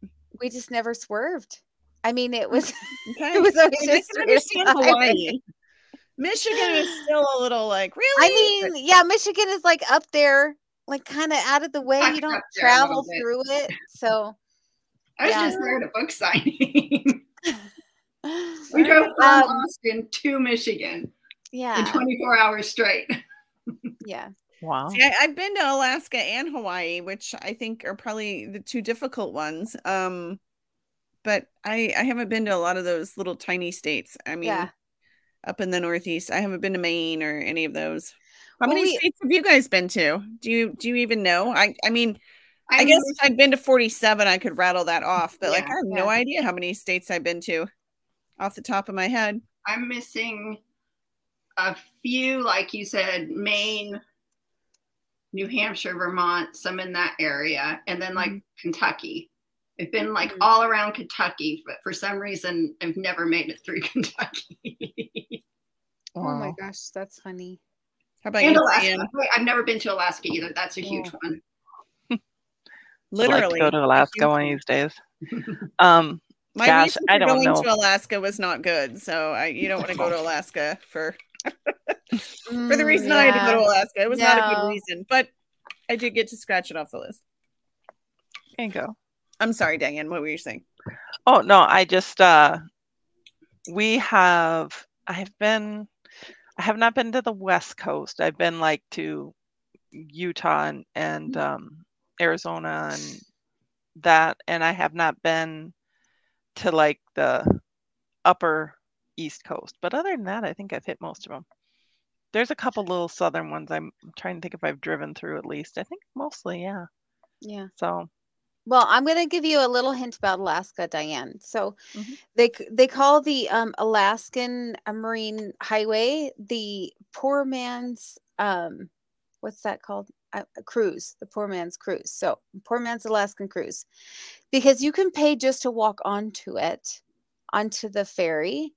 we just never swerved. I mean, it was Okay. it was always I mean, I just can understand. Hawaii. Michigan is still a little like really. I mean, yeah, Michigan is like up there, like kind of out of the way. Tucked You don't up there a little travel through it. So I was yeah. just there at a book signing. we drove from Um, Austin to Michigan Yeah. in yeah, 24 hours straight. yeah. Wow. See, I, I've been to Alaska and Hawaii, which I think are probably the two difficult ones. Um, but I I haven't been to a lot of those little tiny states. I mean, Yeah. up in the Northeast, I haven't been to Maine or any of those. How Well, many we- states have you guys been to? Do you do you even know? I I mean, I, I'm guess if I'd been to 47, I could rattle that off, but like I have yeah. no idea how many states I've been to off the top of my head. I'm missing a few, like you said, Maine, New Hampshire, Vermont, some in that area, and then like Kentucky. I've been like Mhm. all around Kentucky, but for some reason I've never made it through Kentucky. Oh my gosh, that's funny. How about and you, Alaska. Diane? Wait, I've never been to Alaska either. That's a huge Oh. one. I'd like Literally. to go to Alaska one of these days. Um, My Gosh, reason I don't going know. to Alaska was not good, so I you don't want to go to Alaska for for the Mm, reason I had to go to. Alaska. It was not a good reason, but I did get to scratch it off the list. there you go. I'm sorry, Diane. What were you saying? Oh no, I just uh we have I've been I have not been to the west coast. I've been like to Utah and, and um Arizona and that and I have not been to like the upper east coast. But other than that, I think I've hit most of them. There's a couple little southern ones I'm trying to think if I've driven through at least. I think mostly, yeah. Yeah. So Well, I'm going to give you a little hint about Alaska, Diane. So Mhm. they they call the um, Alaskan Marine Highway the poor man's um, what's that called? A, a cruise, the poor man's cruise. So poor man's Alaskan cruise, because you can pay just to walk onto it, onto the ferry,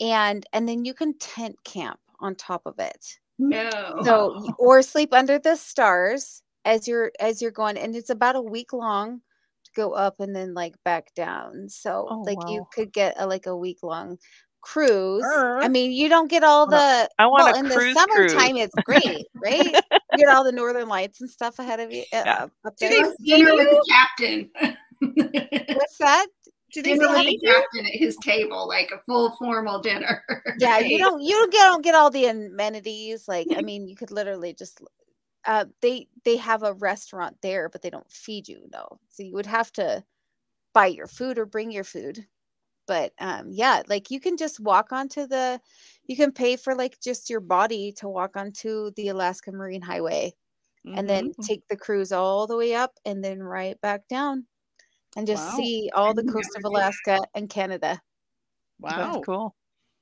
and and then you can tent camp on top of it No. so or sleep under the stars as you're as you're going and it's about a week long to go up and then like back down so Oh, like you could get a like a week long cruise. I Er. mean, you don't get all the I want well a in the summertime. cruise. It's great, right? you get all the northern lights and stuff ahead of you. Uh, Yeah. up Do there. they Let's dinner with the captain. What's that? Do they dinner with the captain at his table, like a full formal dinner. Yeah, you don't you don't get don't get all the amenities. Like, I mean, you could literally just uh they they have a restaurant there, but they don't feed you, no. So you would have to buy your food or bring your food. But um yeah, like you can just walk onto the you can pay for like just your body to walk onto the Alaska Marine Highway and then Mhm. take the cruise all the way up and then right back down and just Wow. see all the coast of never that. Alaska and Canada. wow. That's cool.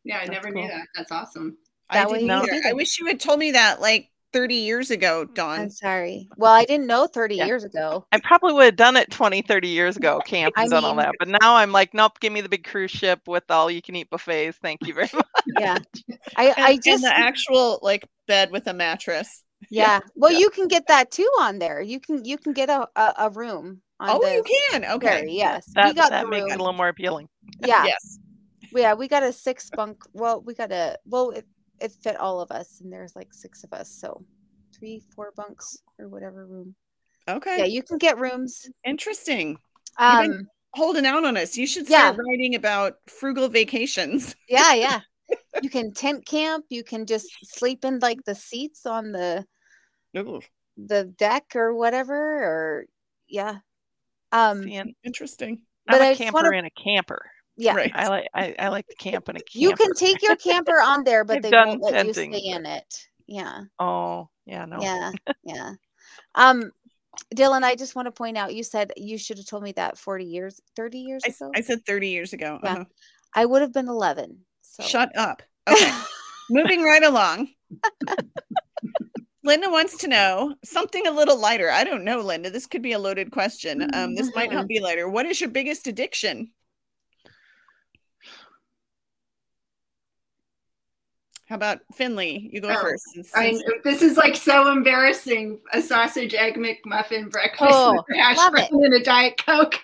yeah, I That's never cool. knew that. That's awesome. I That way didn't either. I wish you had told me that like 30 years ago, Dawn. I'm sorry. Well, I didn't know 30 Yeah. years ago. I probably would have done it 20, 30 years ago, camp I and done all that. But now I'm like, nope, give me the big cruise ship with all you can eat buffets. Thank you very much. Yeah. I, And, I and just, the actual like bed with a mattress. yeah. Well, Yeah. you can get that too on there. You can, you can get a, a, a room on Oh, the you can. Okay. ferry, Yes. we got that the makes it a little more appealing. Yeah. Yes. Yeah. We got a six bunk. Well, we got a, well, it, it fit all of us and there's like six of us. So three, four bunks or whatever room. Okay. Yeah. You can get rooms. Interesting. Um, Holding out on us. You should Yeah. start writing about frugal vacations. yeah. Yeah. you can tent camp. You can just sleep in like the seats on the, Ooh, the deck or whatever or yeah um interesting. But I'm I a just camper wanna- in a camper. Yeah Right. I like I, I like the camp and a camper. you can take your camper on there but they won't let you stay in it yeah Oh, yeah, no. yeah yeah um dylann i just want to point out you said you should have told me that 40 years 30 years I, ago I said 30 years ago. Yeah. Uh-huh. i would have been 11 so Shut up. Okay. Moving right along. Linda wants to know something a little lighter. I don't know, Linda. This could be a loaded question. Um, this might not be lighter. What is your biggest addiction? How about Finley? You go Oh, first. since- I, this is like so embarrassing. A sausage egg McMuffin breakfast Oh, with hash brown and a diet coke.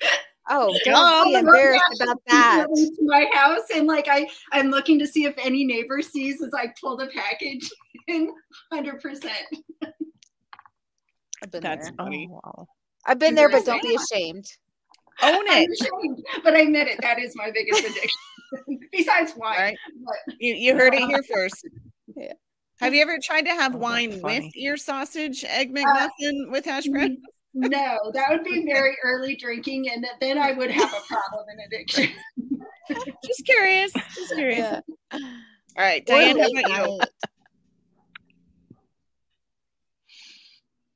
oh Yeah, don't be embarrassed gosh, about it's that coming To my house, and like I, I'm looking to see if any neighbor sees as I pull the package in. Hundred percent. i've been That's there funny. Oh, wow. i've been there but don't be ashamed Own I'm it. ashamed, but I admit it. That is my biggest addiction. Besides wine. Right. But You, you heard it here first. Yeah. Have you ever tried to have Oh, wine with funny. your sausage egg uh, McMuffin with hash brown? no, that would be very early drinking, and then I would have a problem and addiction. Just curious. Just curious. yeah All right, Diane, how about you?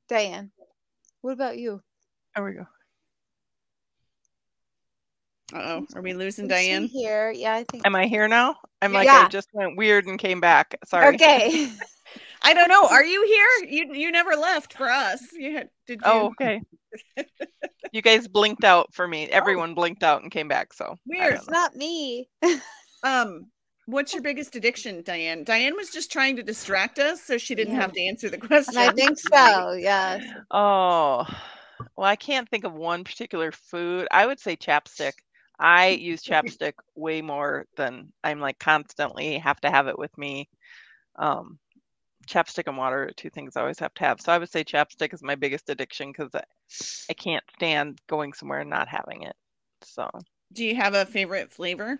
diane what about you There we go. Uh oh, are we losing Is Diane? here yeah i think Am I here now? I'm like Yeah. I just went weird and came back. Sorry. okay I don't know. Are you here? You you never left for us. You had, did you? Oh, okay. you guys blinked out for me. Everyone blinked out and came back. So I Weird. don't It's not me. Um, what's your biggest addiction, Diane? Diane was just trying to distract us, so she didn't Yeah. have to answer the question. I think so. Yes. Oh, well, I can't think of one particular food. I would say chapstick. I use chapstick way more than I'm like constantly have to have it with me. Um, chapstick and water are two things I always have to have. So I would say chapstick is my biggest addiction because I, I can't stand going somewhere and not having it. So Do you have a favorite flavor?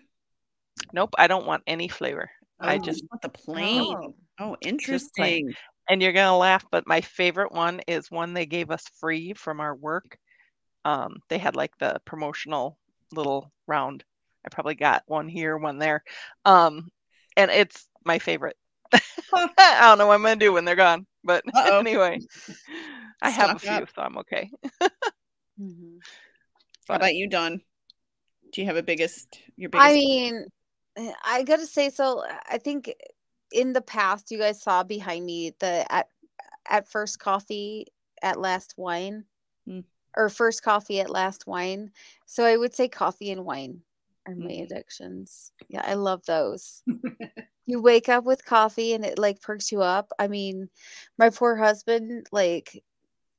nope, I don't want any flavor. I Oh, just want the plain. Oh. Oh, interesting. and you're gonna laugh, but my favorite one is one they gave us free from our work. Um, they had like the promotional little round. I probably got one here, one there. Um, and it's my favorite. I don't know what I'm gonna do when they're gone, but Uh-oh. anyway, I have a few, up. so I'm okay. mm-hmm. How about you, Dawn? Do you have a biggest your biggest I mean, I gotta say, so I think in the past, you guys saw behind me the at at first coffee at last wine, Mm. Or first coffee at last wine. So I would say coffee and wine are my Mhm. addictions. Yeah, I love those. you wake up with coffee and it like perks you up. I mean, my poor husband, like,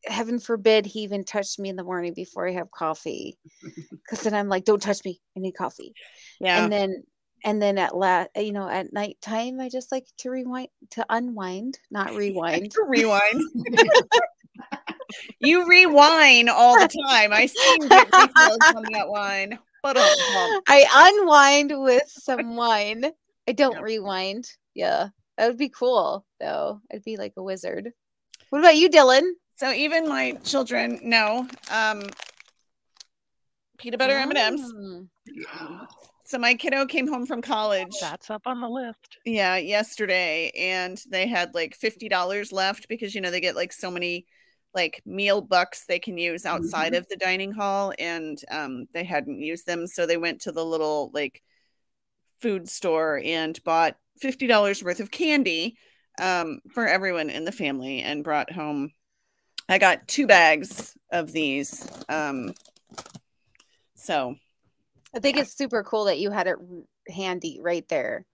heaven forbid he even touched me in the morning before I have coffee. Because then I'm like, don't touch me. I need coffee. yeah. And then and then at last, you know, at nighttime, I just like to rewind, to unwind, not rewind. To rewind. you rewind all the time. I see you get refills on that wine. But I unwind with some wine. I don't yeah. rewind. Yeah, that would be cool, though. I'd be like a wizard. What about you, Dylann? So even my children know um, peanut butter M and M's. So my kiddo came home from college. That's up on the list. Yeah, yesterday, and they had like fifty dollars left because you know they get like so many like meal bucks they can use outside mm-hmm. of the dining hall, and um, they hadn't used them, so they went to the little like food store and bought fifty dollars worth of candy um, for everyone in the family, and brought home. I got two bags of these. Um, so I think it's super cool that you had it handy right there,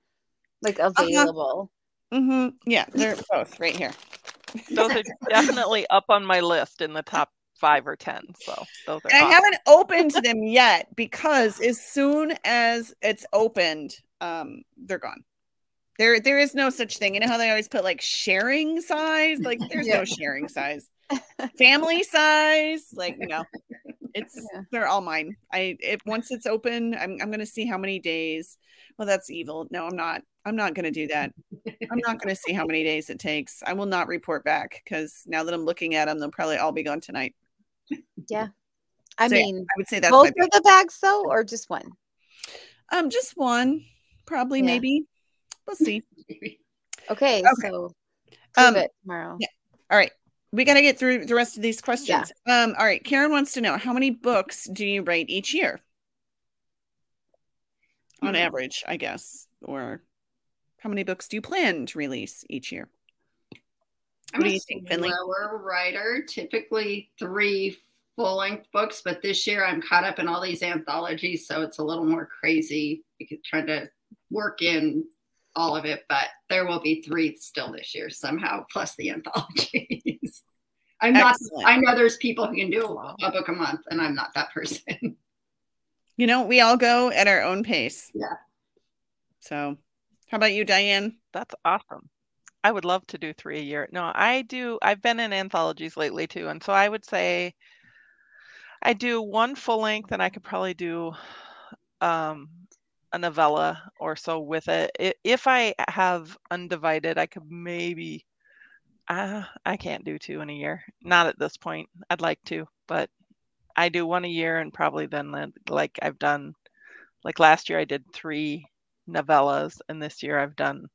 like uh-huh. available. Uh-huh. Mm-hmm. Yeah, they're both right here. Those are definitely up on my list in the top five or ten. So those are. I haven't opened them yet because as soon as it's opened, um, they're gone. There, there is no such thing. You know how they always put like sharing size? Like there's yeah. no sharing size. Family size, like you know, it's yeah. they're all mine. I if once it's open, I'm I'm gonna see how many days. Well, that's evil. No, I'm not. I'm not gonna do that. I'm not gonna see how many days it takes. I will not report back because now that I'm looking at them, they'll probably all be gone tonight. Yeah. I so, mean, yeah, I would say that's both of the bags though, or just one? Um, just one, probably, yeah. maybe. We'll see. okay, okay, so um, tomorrow. Yeah. All right we got to get through the rest of these questions. Yeah. Um, all right. Karen wants to know how many books do you write each year? On mm-hmm. average, I guess. Or how many books do you plan to release each year? I'm a slower writer, typically three full length books, but this year I'm caught up in all these anthologies, so it's a little more crazy because trying to work in all of it, but there will be three still this year somehow, plus the anthologies. I'm Excellent. not. I know there's people who can do a book a month, and I'm not that person. You know, we all go at our own pace. Yeah. So, how about you, Diane? That's awesome. I would love to do three a year. No, I do. I've been in anthologies lately too, and so I would say I do one full length, and I could probably do um, a novella or so with it. If I have undivided, I could maybe. Uh, I can't do two in a year. Not at this point. I'd like to, but I do one a year, and probably then like I've done. Like last year, I did three novellas, and this year I've done.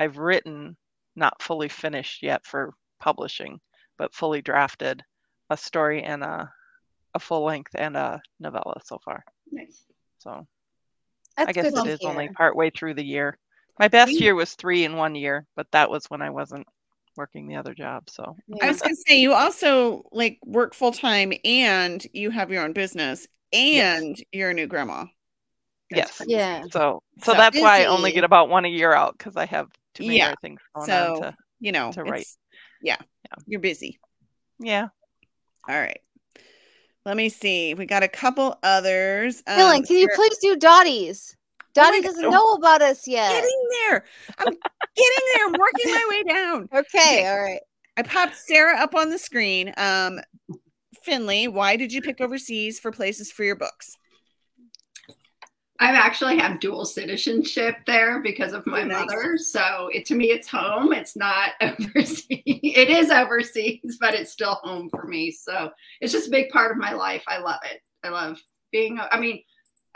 I've written, not fully finished yet for publishing, but fully drafted a story and a a full length and a novella so far. Nice. So that's I guess it is hear. only partway through the year. My best year was three in one year, but that was when I wasn't working the other job. So. I was gonna say you also like work full time and you have your own business and yes. you're a new grandma. That's yes. Yeah. So, so, so that's busy. why I only get about one a year out because I have too many yeah. things going so, on to you know to write. Yeah. yeah. You're busy. Yeah. All right. Let me see. We got a couple others. Um, Dylann, can you please do Dottie's? Oh Dottie oh doesn't God. know about us yet. Getting there. I'm getting there. I'm working my way down. Okay, all right. I popped Sarah up on the screen. Um, Finley, why did you pick overseas for places for your books? I actually have dual citizenship there because of my oh, nice. mother. So it, to me, it's home. It's not overseas. it is overseas, but it's still home for me. So it's just a big part of my life. I love it. I love being, I mean,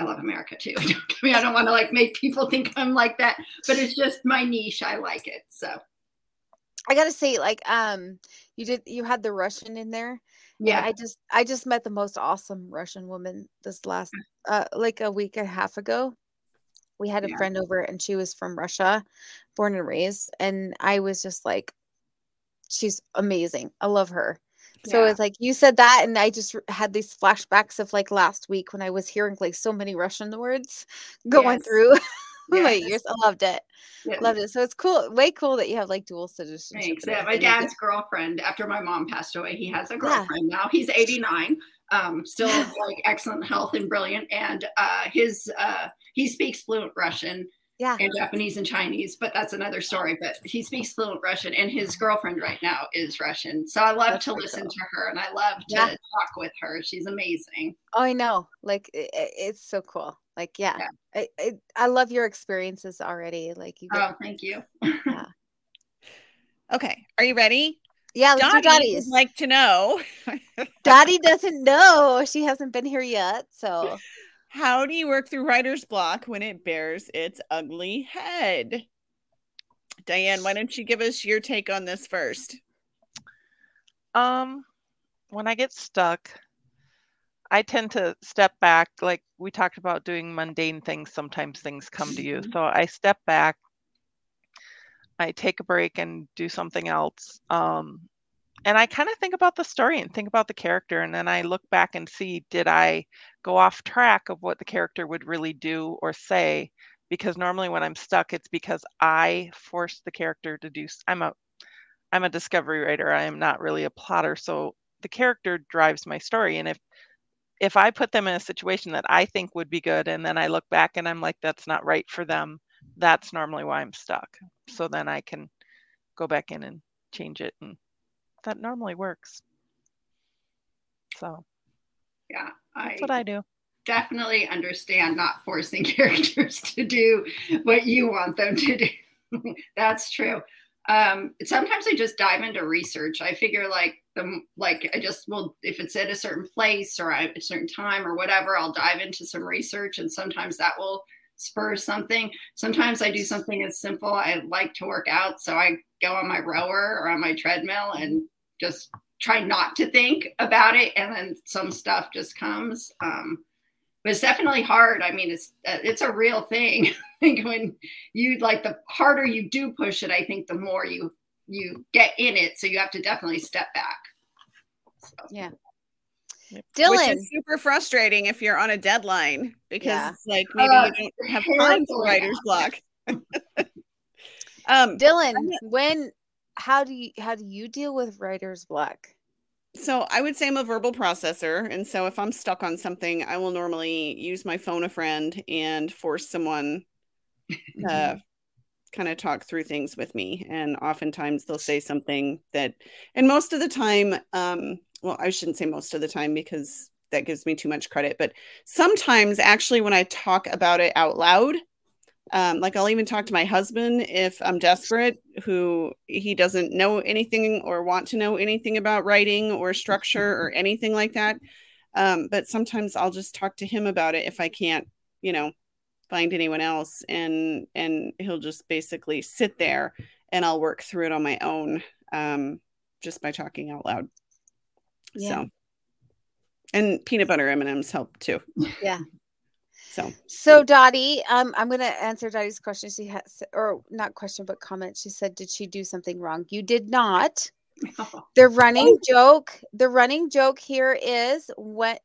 I love America too. I mean, I don't want to like make people think I'm like that, but it's just my niche. I like it. So I gotta say, like, um, you did you had the Russian in there. Yeah. I just I just met the most awesome Russian woman this last uh like a week and a half ago. We had a yeah. friend over and she was from Russia, born and raised, and I was just like she's amazing. I love her. So yeah. it's like you said that, and I just had these flashbacks of like last week when I was hearing like so many Russian words going yes. through. yes. my ears. I loved it. Yes. Loved it. So it's cool, way cool that you have like dual citizenship. Thanks. Yeah, my dad's girlfriend, after my mom passed away, he has a girlfriend yeah. now. He's 89. um, still like excellent health and brilliant. And uh, his uh, he speaks fluent Russian Yeah. and Japanese and Chinese, but that's another story. But he speaks fluent Russian, and his girlfriend right now is Russian. So I love That's to listen cool. to her, and I love to Yeah. talk with her. She's amazing. Oh, I know. Like i i- it's so cool. Like yeah, Yeah. I, I I love your experiences already. Like you get Oh, thank you. Okay, are you ready? yeah. Let's do Dottie Dottie's. like to know Dottie doesn't know. She hasn't been here yet. So how do you work through writer's block when it bears its ugly head? Diane, why don't you give us your take on this first? Um, when I get stuck, I tend to step back. Like we talked about doing mundane things, sometimes things come to you. So I step back, I take a break and do something else. Um, and I kind of think about the story and think about the character. And then I look back and see did I go off track of what the character would really do or say? Because normally when I'm stuck, it's because I forced the character to do. I'm a I'm a discovery writer. I am not really a plotter. So the character drives my story. And if if I put them in a situation that I think would be good, and then I look back and I'm like, that's not right for them, that's normally why I'm stuck. So then I can go back in and change it. And that normally works. So Yeah, I that's what I do. definitely understand not forcing characters to do what you want them to do. That's true. Um, sometimes I just dive into research. I figure like like I just will if it's at a certain place or at a certain time or whatever, I'll dive into some research, and sometimes that will spur something. Sometimes I do something as simple. I like to work out, so I go on my rower or on my treadmill and just try not to think about it, and then some stuff just comes. Um, but it's definitely hard. I mean, it's uh, it's a real thing. I think when you like the harder you do push it, I think the more you you get in it. So you have to definitely step back. So, yeah. Yep. Which Dylann. is super frustrating if you're on a deadline because Yeah. like maybe Oh, you don't have time for writer's block. um, Dylann, when how do you how do you deal with writer's block? so I would say I'm a verbal processor, and so if I'm stuck on something, I will normally use my phone a friend and force someone to kind of talk through things with me. And oftentimes they'll say something that, and most of the time, um, well, I shouldn't say most of the time because that gives me too much credit, but sometimes actually when I talk about it out loud, um, like I'll even talk to my husband if I'm desperate, who he doesn't know anything or want to know anything about writing or structure or anything like that. Um, but sometimes I'll just talk to him about it if I can't, you know, find anyone else, and and he'll just basically sit there, and I'll work through it on my own, um, just by talking out loud. Yeah. So, and peanut butter M and M's help too. Yeah. So So Dottie, um, I'm gonna answer Dottie's question. She has, or not question, but comment. She said, "Did she do something wrong?" You did not. The running joke, the running joke here is when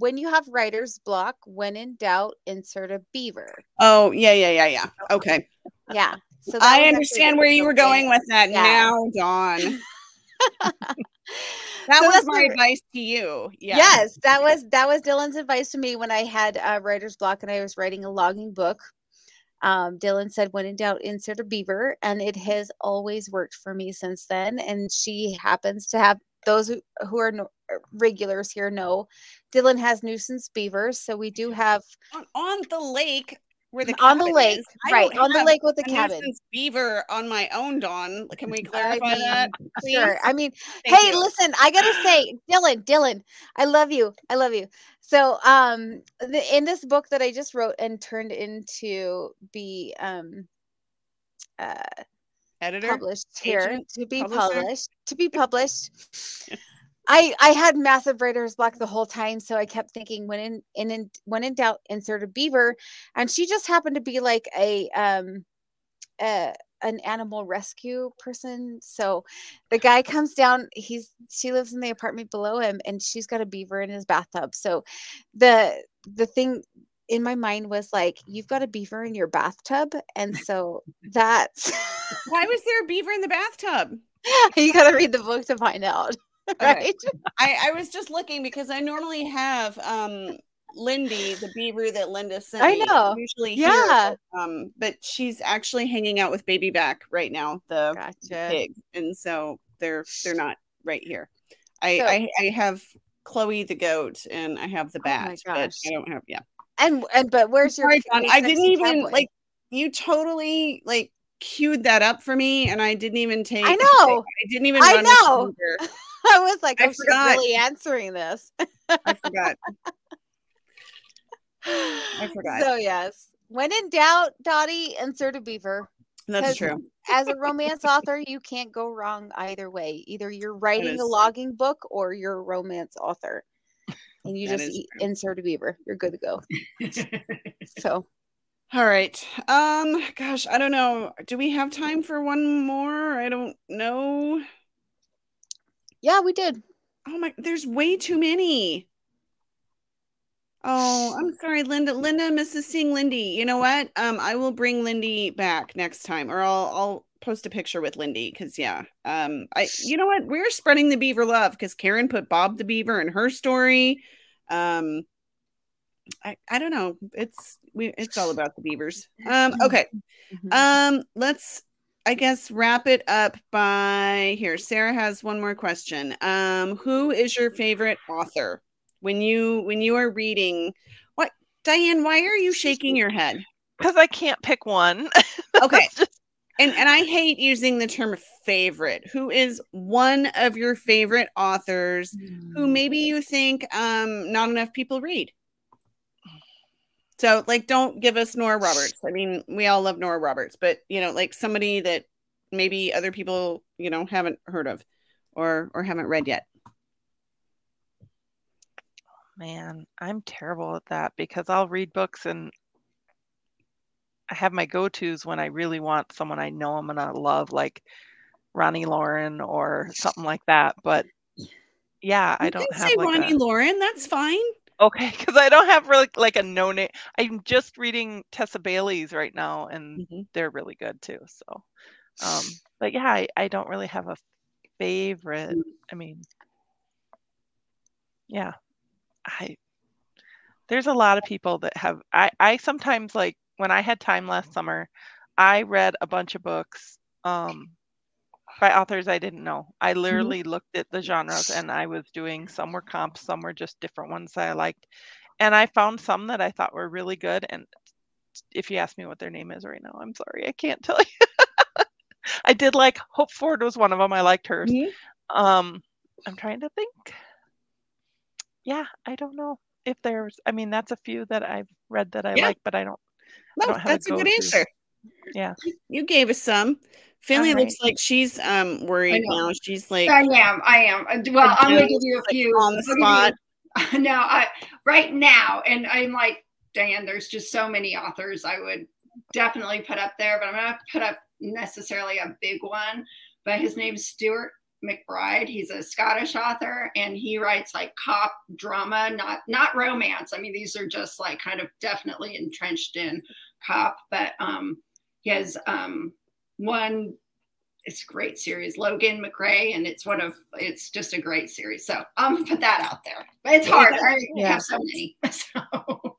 when you have writer's block, when in doubt, insert a beaver. Oh, yeah, yeah, yeah, yeah. Okay. Yeah. So I understand where you were going with that Yeah. now, Dawn. That So was my the- advice to you. Yeah. Yes, that was that was Dylann's advice to me when I had a writer's block and I was writing a logging book. Um, Dylann said, "When in doubt, insert a beaver," and it has always worked for me since then. And she happens to have those who, who are regulars here know Dylann has nuisance beavers, so we do have On, on the lake where the on the lake, is. Right on the lake with the cabin. beaver on my own, Dawn. Can we I clarify that? please? Sure. I mean, Thank hey, you. listen, I gotta say, Dylann, Dylann, I love you. I love you. So, um, the, in this book that I just wrote and turned into be um, uh, Editor. published here agent, to be publisher? published to be published. I I had massive writer's block the whole time, so I kept thinking when in in, in when in doubt, insert a beaver, and she just happened to be like a um, uh, an animal rescue person. So the guy comes down. He's she lives in the apartment below him, and she's got a beaver in his bathtub. So the the thing in my mind was like, you've got a beaver in your bathtub, and so that's Why was there a beaver in the bathtub? you got to read the book to find out. right? I, I was just looking because I normally have um Lindy, the beaver that Linda sent. I me, know. Usually Yeah. here. Um, but she's actually hanging out with baby back right now, the Gotcha. pig. And so they're they're not right here. I So- I, I have Chloe the goat and I have the Oh bat, but. I don't have yeah. And and but where's your? Sorry, I didn't even like you totally like queued that up for me and I didn't even take I know. I didn't even I run know. I was like, I am she's really answering this. I forgot. I forgot. So yes, when in doubt, Dottie, insert a beaver. That's true. As a romance author, you can't go wrong either way. Either you're writing a logging book or you're a romance author, and you That just is e- insert a beaver. You're good to go. So All right. Um gosh, I don't know. Do we have time for one more? I don't know. Yeah, we did. Oh my there's way too many. Oh, I'm sorry, Linda. Linda misses seeing Lindy. You know what? Um, I will bring Lindy back next time, or I'll I'll post a picture with Lindy because yeah. Um, I you know what? We're spreading the beaver love because Karen put Bob the Beaver in her story. Um, I I don't know. It's we it's all about the beavers. Um, okay. Mhm. Um, let's I guess wrap it up by here. Sarah has one more question. Um, who is your favorite author? When you when you are reading what Diane, why are you shaking your head? Because I can't pick one. Okay. Just- And and I hate using the term favorite. Who is one of your favorite authors who maybe you think um not enough people read? So like don't give us Nora Roberts. I mean, we all love Nora Roberts, but you know, like somebody that maybe other people, you know, haven't heard of or or haven't read yet. Man, I'm terrible at that because I'll read books and I have my go-tos when I really want someone I know I'm gonna love, like Roni Loren or something like that. But yeah, I don't can have say like Roni a Loren, that's fine. Okay, because I don't have really like a no name. I'm just reading Tessa Bailey's right now, and Mhm. they're really good too. So, um, but yeah, I, I don't really have a favorite. I mean, yeah, I there's a lot of people that have I I sometimes like when I had time last summer, I read a bunch of books um by authors I didn't know. I literally looked at the genres and I was doing some were comps, some were just different ones that I liked. And I found some that I thought were really good and if you ask me what their name is right now, I'm sorry, I can't tell you. I did like Hope Ford was one of them. I liked hers. Mhm. Um, I'm trying to think. Yeah, I don't know if there's. I mean, that's a few that I've read that I Yeah. like, but I don't. No, don't have that's a good answer. Yeah. You gave us some. Finley All looks like she's um worried now. She's like I am. I am. Well, I'm going to give you a few on the you- spot. no, I right now, and I'm like, Dan, there's just so many authors I would definitely put up there, but I'm not put up necessarily a big one. But his name's Stuart MacBride. He's a Scottish author, and he writes like cop drama, not not romance. I mean, these are just like kind of definitely entrenched in cop, but um, he has um one it's a great series logan mcrae and it's one of it's just a great series. So i'm gonna put that out there. But it's hard. i Yeah. have so many. So.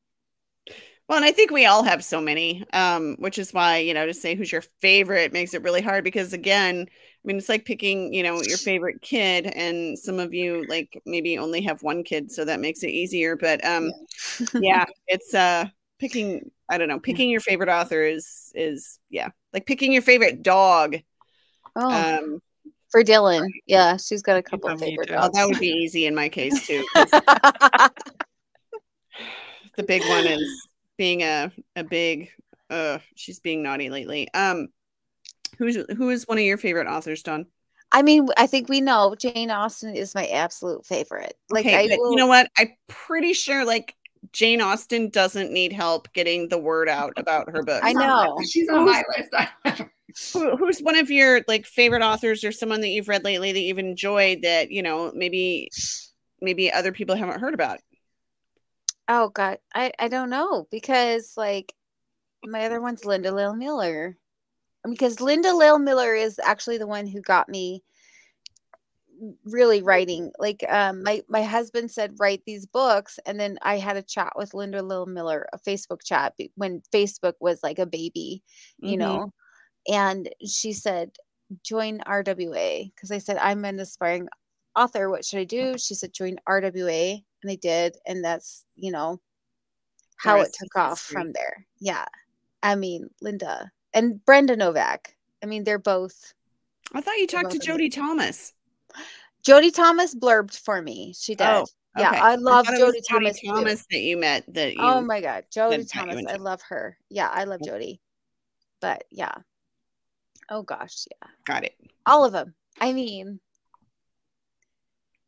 Well, and I think we all have so many, um, which is why, you know, to say who's your favorite makes it really hard because, again, I mean, it's like picking, you know, your favorite kid, and some of you like maybe only have one kid, so that makes it easier. But um, yeah, it's uh, picking, I Dawn't know, picking your favorite author is is yeah, like picking your favorite dog. Oh, Um, for Dylann, yeah, she's got a couple of favorite too. oh, dogs. that would be easy in my case too. the big one is being a a big uh she's being naughty lately um who's who is one of your favorite authors don I mean, I think we know Jane Austen is my absolute favorite. Like, okay I but will, you know what i'm pretty sure like jane austen doesn't need help getting the word out about her books. I know. she's on my list. Who, who's one of your like favorite authors or someone that you've read lately that you've enjoyed that you know maybe maybe other people haven't heard about? Oh god, I I don't know because like my other one's Linda Lael Miller, because Linda Lael Miller is actually the one who got me really writing. Like um my my husband said write these books and then I had a chat with Linda Lael Miller, a Facebook chat when Facebook was like a baby, you Mhm. know. And she said join RWA because I said I'm an aspiring author. What should I do? She said join RWA and I did and that's, you know, how it took off from there. Yeah. I mean, Linda and Brenda Novak. I mean, they're both I thought you talked to. Jodi Thomas. Jodi Thomas blurbed for me. She did. Oh, Yeah. I love was Jodi Thomas. too. Thomas that you met. That you. Oh my god, Jodi Thomas. I love her. Yeah, I love. Jodi. But yeah. Oh gosh, yeah. got it. All of them. I mean,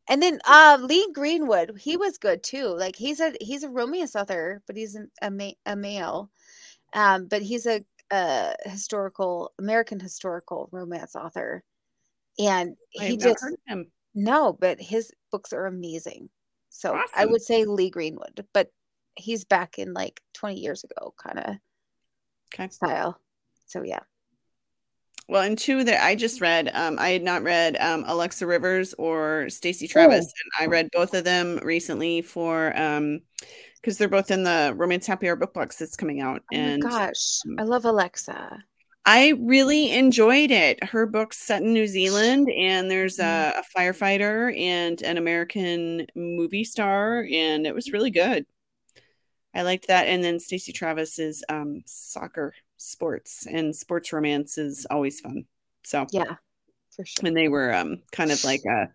and then uh Leigh Greenwood, he was good too. Like he's a he's a romance author, but he's a a, ma- a male. Um, but he's a, a historical American historical romance author, and I he just heard him. no, but his books are amazing. So I would say Leigh Greenwood, but he's back in like 20 years ago kind of Okay. style. So yeah. Well, and two that I just read, um, I had not read um, Alexa Rivers or Stacy Travis, and I read both of them recently for um, because they're both in the Romance Happy Hour book box that's coming out, Oh and gosh, um, I love Alexa. I really enjoyed it. Her book's set in New Zealand, and there's a, a firefighter and an American movie star, and it was really good. I liked that. And then Stacy Travis's um, soccer sports and sports romance is always fun. So, Yeah, for sure. and they were um, kind of like a,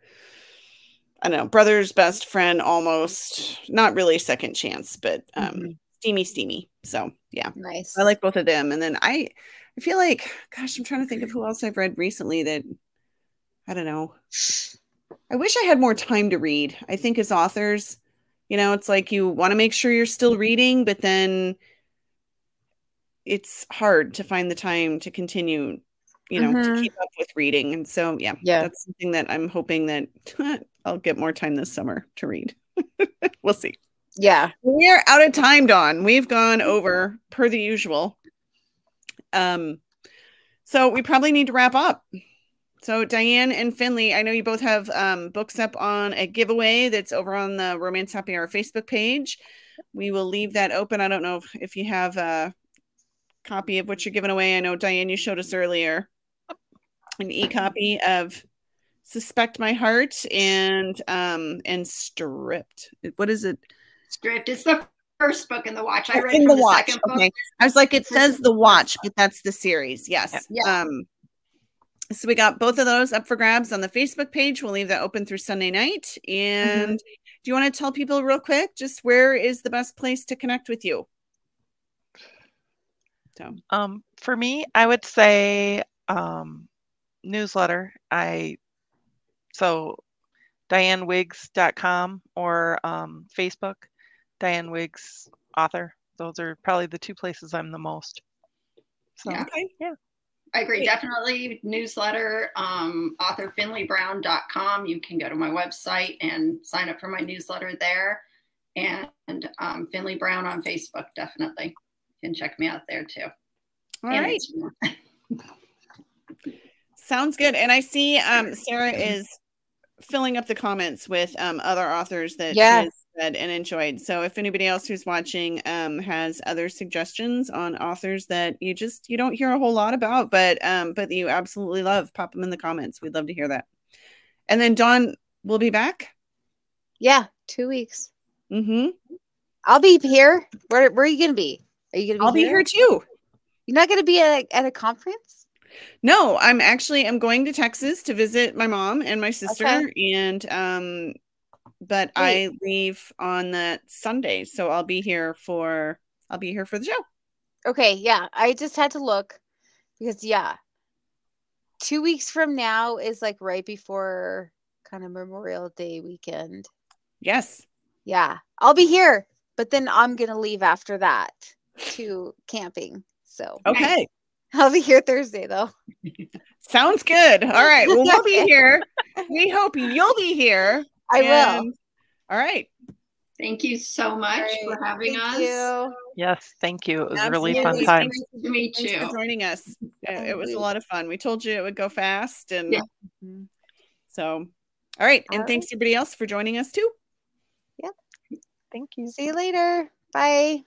I don't know, brother's best friend almost, not really second chance, but um, Mhm. Steamy, steamy. So, yeah. Nice. I like both of them. And then I I feel like, gosh, I'm trying to think of who else I've read recently that I don't know. I wish I had more time to read. I think as authors, you know, it's like you want to make sure you're still reading, but then it's hard to find the time to continue, you know, to Mhm. keep up with reading. And so, yeah, Yeah. that's something that I'm hoping that I'll get more time this summer to read. we'll see. Yeah. We're out of time, Dawn. We've gone over per the usual. Um, so we probably need to wrap up. So Diane and Finley, I know you both have um, books up on a giveaway that's over on the Romance Happy Hour Facebook page. We will leave that open. I don't know if, if you have a copy of what you're giving away. I know Diane, you showed us earlier an e-copy of Suspect My Heart and um and Stripped. What is it? Stripped. It's the first book in the watch. I Oh, read in the the, watch. second book. Okay. I was like, it says the the watch, but that's the series. Yes. Yeah. Um, so we got both of those up for grabs on the Facebook page. We'll leave that open through Sunday night. And do you want to tell people real quick just where is the best place to connect with you? So Um, for me, I would say um, newsletter. I so dianewiggs.com or um, Facebook, Diane Wiggs author. Those are probably the two places I'm the most. So Yeah. okay. I agree. Great. Definitely newsletter, um, authorfinleybrown.com. You can go to my website and sign up for my newsletter there. And um, Finley Brown on Facebook, definitely. You can check me out there too. All And right. Sounds good. And I see um, Sarah is filling up the comments with um, other authors that Yeah. Read and enjoyed. So if anybody else who's watching um, has other suggestions on authors that you just you don't hear a whole lot about, but um, but you absolutely love, pop them in the comments. We'd love to hear that. And then Dawn will be back. Yeah. Two weeks. Mm-hmm. I'll be here. Where, where are you going to be? Are you going to be I'll be here too. You're not going to be at a, at a conference? No, I'm actually I'm going to Texas to visit my mom and my sister Okay. and um but I leave on that Sunday, so I'll be here for I'll be here for the show. Okay, yeah. I just had to look because yeah. 2 weeks from now is like right before kind of Memorial Day weekend. Yes. Yeah. I'll be here, but then I'm going to leave after that to camping. So, Okay. I'll be here Thursday though. Sounds good. All right. Well, we'll be here. We hope you'll be here. I will. All right. Thank you so much All for having thank us. you. yes, thank you. It was a really fun time. Nice to meet Thanks you. for joining us. It was a lot of fun. We told you it would go fast and Yeah. Mhm. so All right. And All thanks everybody else for joining us too. Yeah. Thank you. See you later. Bye.